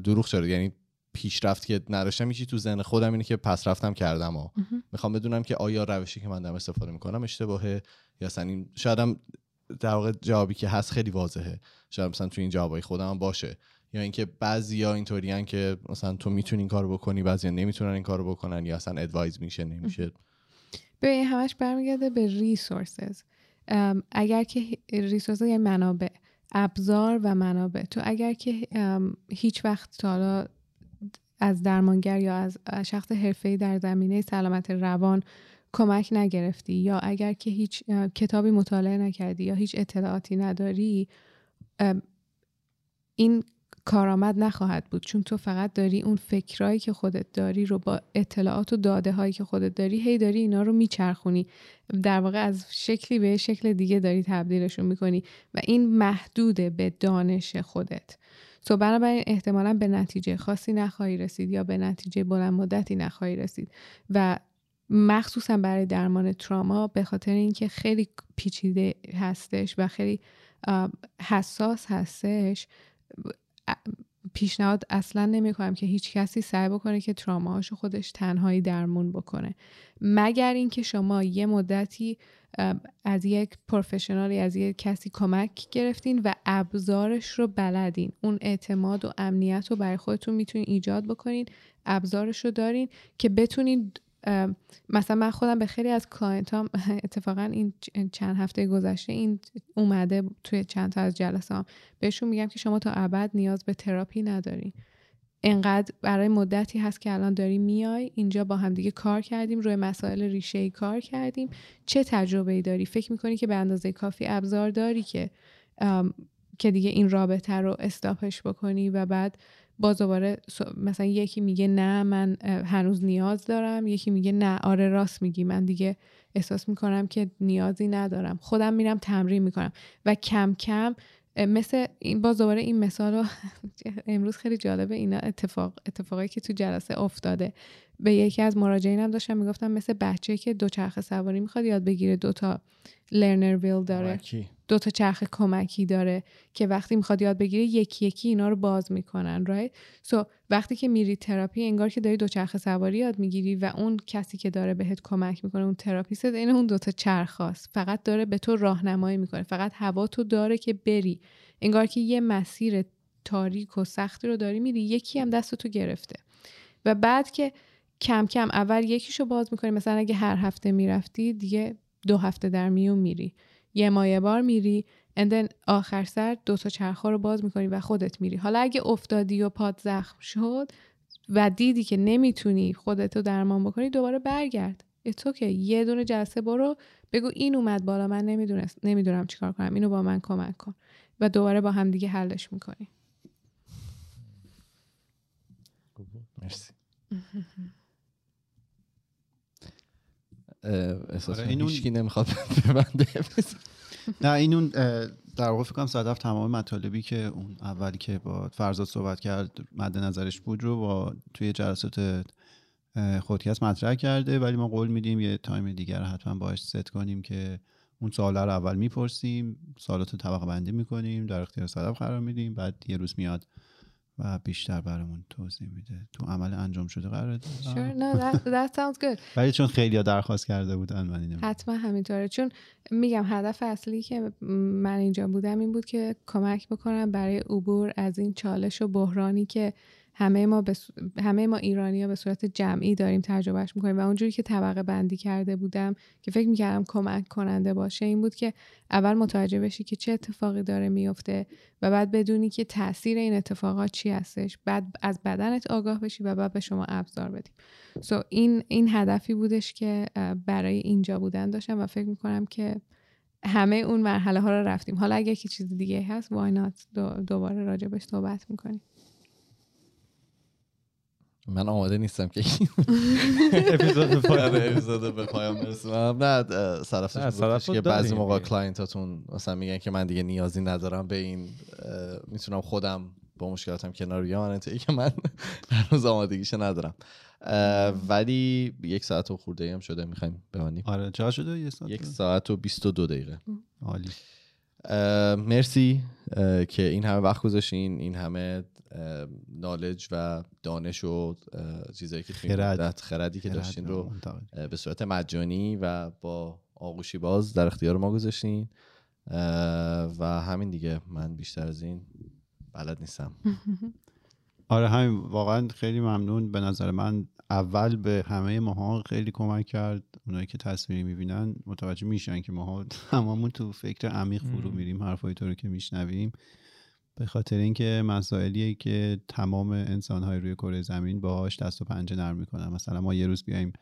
A: دروغ شده یعنی پیشرفت که نداشتم یکی تو ذهن خودم اینه که پس رفتم کردم و. می‌خوام بدونم که آیا روشی که من دارم استفاده می‌کنم اشتباهه یا اصلا این شاید هم در واقع جوابی که هست خیلی واضحه. شاید مثلا تو این جوابای خودم هم باشه. یا اینکه بعضیا اینطوریان که مثلا تو می‌تونی این کارو بکنی بعضیا نمی‌تونن این کارو بکنن یا اصلا ادوایز میشه نمیشه.
B: ببین همش برمیگرده به ریسورسز اگر که ریسورس یعنی منابع. ابزار و منابع. تو اگر که هیچ وقت تا حالا از درمانگر یا از شخص حرفه‌ای در زمینه سلامت روان کمک نگرفتی یا اگر که هیچ کتابی مطالعه نکردی یا هیچ اطلاعاتی نداری این کارآمد نخواهد بود چون تو فقط داری اون فکرایی که خودت داری رو با اطلاعات و داده هایی که خودت داری هی داری اینا رو میچرخونی. در واقع از شکلی به شکل دیگه داری تبدیلشون می‌کنی و این محدوده به دانش خودت. سو بنابراین احتمالا به نتیجه خاصی نخواهی رسید یا به نتیجه بلند مدتی نخواهی رسید. و مخصوصا برای درمان تراما به خاطر اینکه خیلی پیچیده هستش و خیلی حساس هستش پیشنهاد اصلا نمی کنم که هیچ کسی سعی بکنه که تراماهاشو خودش تنهایی درمون بکنه. مگر اینکه شما یه مدتی از یک پروفشنالی از یک کسی کمک گرفتین و ابزارش رو بلدین. اون اعتماد و امنیت رو برای خودتون می‌تونین ایجاد بکنین. ابزارش رو دارین که بتونین مثلا من خودم به خیلی از client هام اتفاقا این چند هفته گذشته این اومده توی چند تا از جلسه هام بهشون میگم که شما تا ابد نیاز به تراپی ندارین انقدر برای مدتی هست که الان داری میای اینجا با همدیگه کار کردیم روی مسائل ریشه ای کار کردیم. چه تجربه ای داری؟ فکر می‌کنی که به اندازه کافی ابزار داری که که دیگه این رابطه رو stop ش بکنی و بعد باز دوباره مثلا یکی میگه نه من هنوز نیاز دارم. یکی میگه نه آره راست میگی. من دیگه احساس می‌کنم که نیازی ندارم. خودم میرم تمرین می‌کنم. و کم کم مثل این باز دوباره این مثال رو امروز خیلی جالبه. اینا اتفاق اتفاقی که تو جلسه افتاده. به یکی از مراجعینم داشتم می‌گفتم مثل بچه که دو چرخ سواری می‌خواد یاد بگیره دو تا لرنر ویل داره. دو تا چرخ کمکی داره که وقتی می‌خواد یاد بگیره یکی یکی اینا رو باز می‌کنن right so وقتی که میری تراپی انگار که داری دو چرخ سواری یاد می‌گیری و اون کسی که داره بهت کمک می‌کنه اون therapist این اون دو تا چرخ هاست. فقط داره به تو راهنمایی می‌کنه. فقط هوا تو داره که بری. انگار که یه مسیر تاریک و سختی رو داری میری یکی هم دست تو گرفته. و بعد که کم کم اول یکیشو باز می‌کنی مثلا اگه هر هفته می‌رفتی دیگه دو هفته در میون میری. یه مایه بار میری اندن آخر سر دو تا چرخ رو باز می‌کنی و خودت میری. حالا اگه افتادی و پاد زخم شد و دیدی که نمی‌تونی خودتو درمان بکنی دوباره برگرد. تو که یه دونه جلسه برو. بگو این اومد بالا من نمی‌دونست نمی‌دونم چیکار کنم. اینو با من کمک کن. و دوباره با هم دیگه حلش می‌کنی.
A: مرسی. احساس
C: آره،
A: این نمی‌خواد ببنده.
C: نه این اون در واقع فکر کنم صدف تمام مطالبی که اون اولی که با فرزاد صحبت کرد مد نظرش بود رو با توی جلسات پادکست مطرح کرده. ولی ما قول میدیم یه time دیگر حتما باش ست کنیم که اون سوال رو اول می‌پرسیم سوالات رو طبقه بندی می‌کنیم در اختیار صدف قرار میدیم بعد یه روز میاد و بیشتر برامون توضیح میده. تو عمل انجام شده قرار
B: sure, no, that, that sounds good.
C: ولی چون خیلی درخواست کرده بودن من
B: حتما همینطوره. چون میگم هدف اصلی که من اینجا بودم این بود که کمک بکنم برای عبور از این چالش و بحرانی که همه ما, همه ما ایرانی ها به صورت جمعی داریم تجربهش می‌کنیم و اونجوری که طبقه بندی کرده بودم که فکر می‌کردم کمک کننده باشه این بود که اول متوجه بشی که چه اتفاقی داره میفته و بعد بدونی که تاثیر این اتفاقات چی هستش. بعد از بدنت آگاه بشی و بعد به شما ابزار بدیم. سو so این این هدفی بودش که برای اینجا بودن داشتم و فکر می‌کنم که همه اون مرحله ها رو رفتیم. حالا اگه که چیز دیگه هست وای نات دوباره راجبش صحبت می‌کنیم.
A: من آماده نیستم که اپیزود به پایان برسونم نه صدف که بعضی موقع client اتون مثلا میگن که من دیگه نیازی ندارم به این می‌تونم خودم با مشکلاتم کنار بیام. که من هنوز آمادگیش ندارم. ولی یک ساعت و خورده هم شده می‌خوایم بمانیم.
C: آره چه شده
A: یک ساعت و 22 دقیقه.
C: عالی.
A: مرسی که این همه وقت گذاشتین این همه knowledge و دانش و چیزایی که خرد. خردی که داشتین رو به صورت مجانی و با آغوشی باز در اختیار ما گذاشتین. و همین دیگه. من بیشتر از این بلد نیستم.
C: آره همین. واقعا خیلی ممنون. به نظر من اول به همه ماها خیلی کمک کرد. اونایی که تصویری می‌بینن متوجه میشن که ماها هممون تو فکر عمیق فرو میریم حرفای تو رو که میشنویم. به خاطر اینکه مسائلیه که تمام انسانهای روی کره زمین باهاش دست و پنجه نرم می‌کنن. مثلا ما یه روز بیایم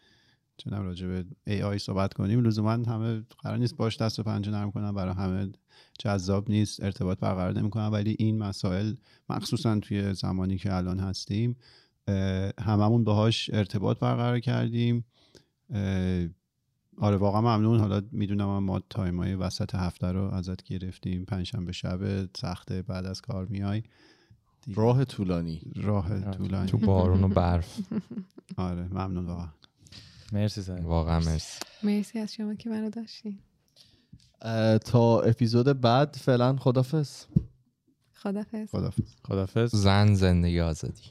C: چنم راجع به AI صحبت کنیم لزوما همه قرار نیست باش دست و پنجه نرم کنن برای همه جذاب نیست ارتباط برقرار نمی‌کنن. ولی این مسائل مخصوصا توی زمانی که الان هستیم هممون باهاش ارتباط برقرار کردیم آره واقعا ممنون. حالا می‌دونم ما time های وسط هفته رو ازت گرفتیم. پنجشنبه شب سخته بعد از کار میای.
A: راه طولانی.
C: راه طولانی.
D: تو بارون و برف.
C: آره ممنون واقعا.
E: مرسی سعی
D: واقعا مرسی.
B: مرسی از شما که منو داشتین.
A: تا اپیزود بعد فعلا خدافظ.
B: خدافظ.
C: خدافظ.
E: خدافظ.
D: زن زندگی آزادی.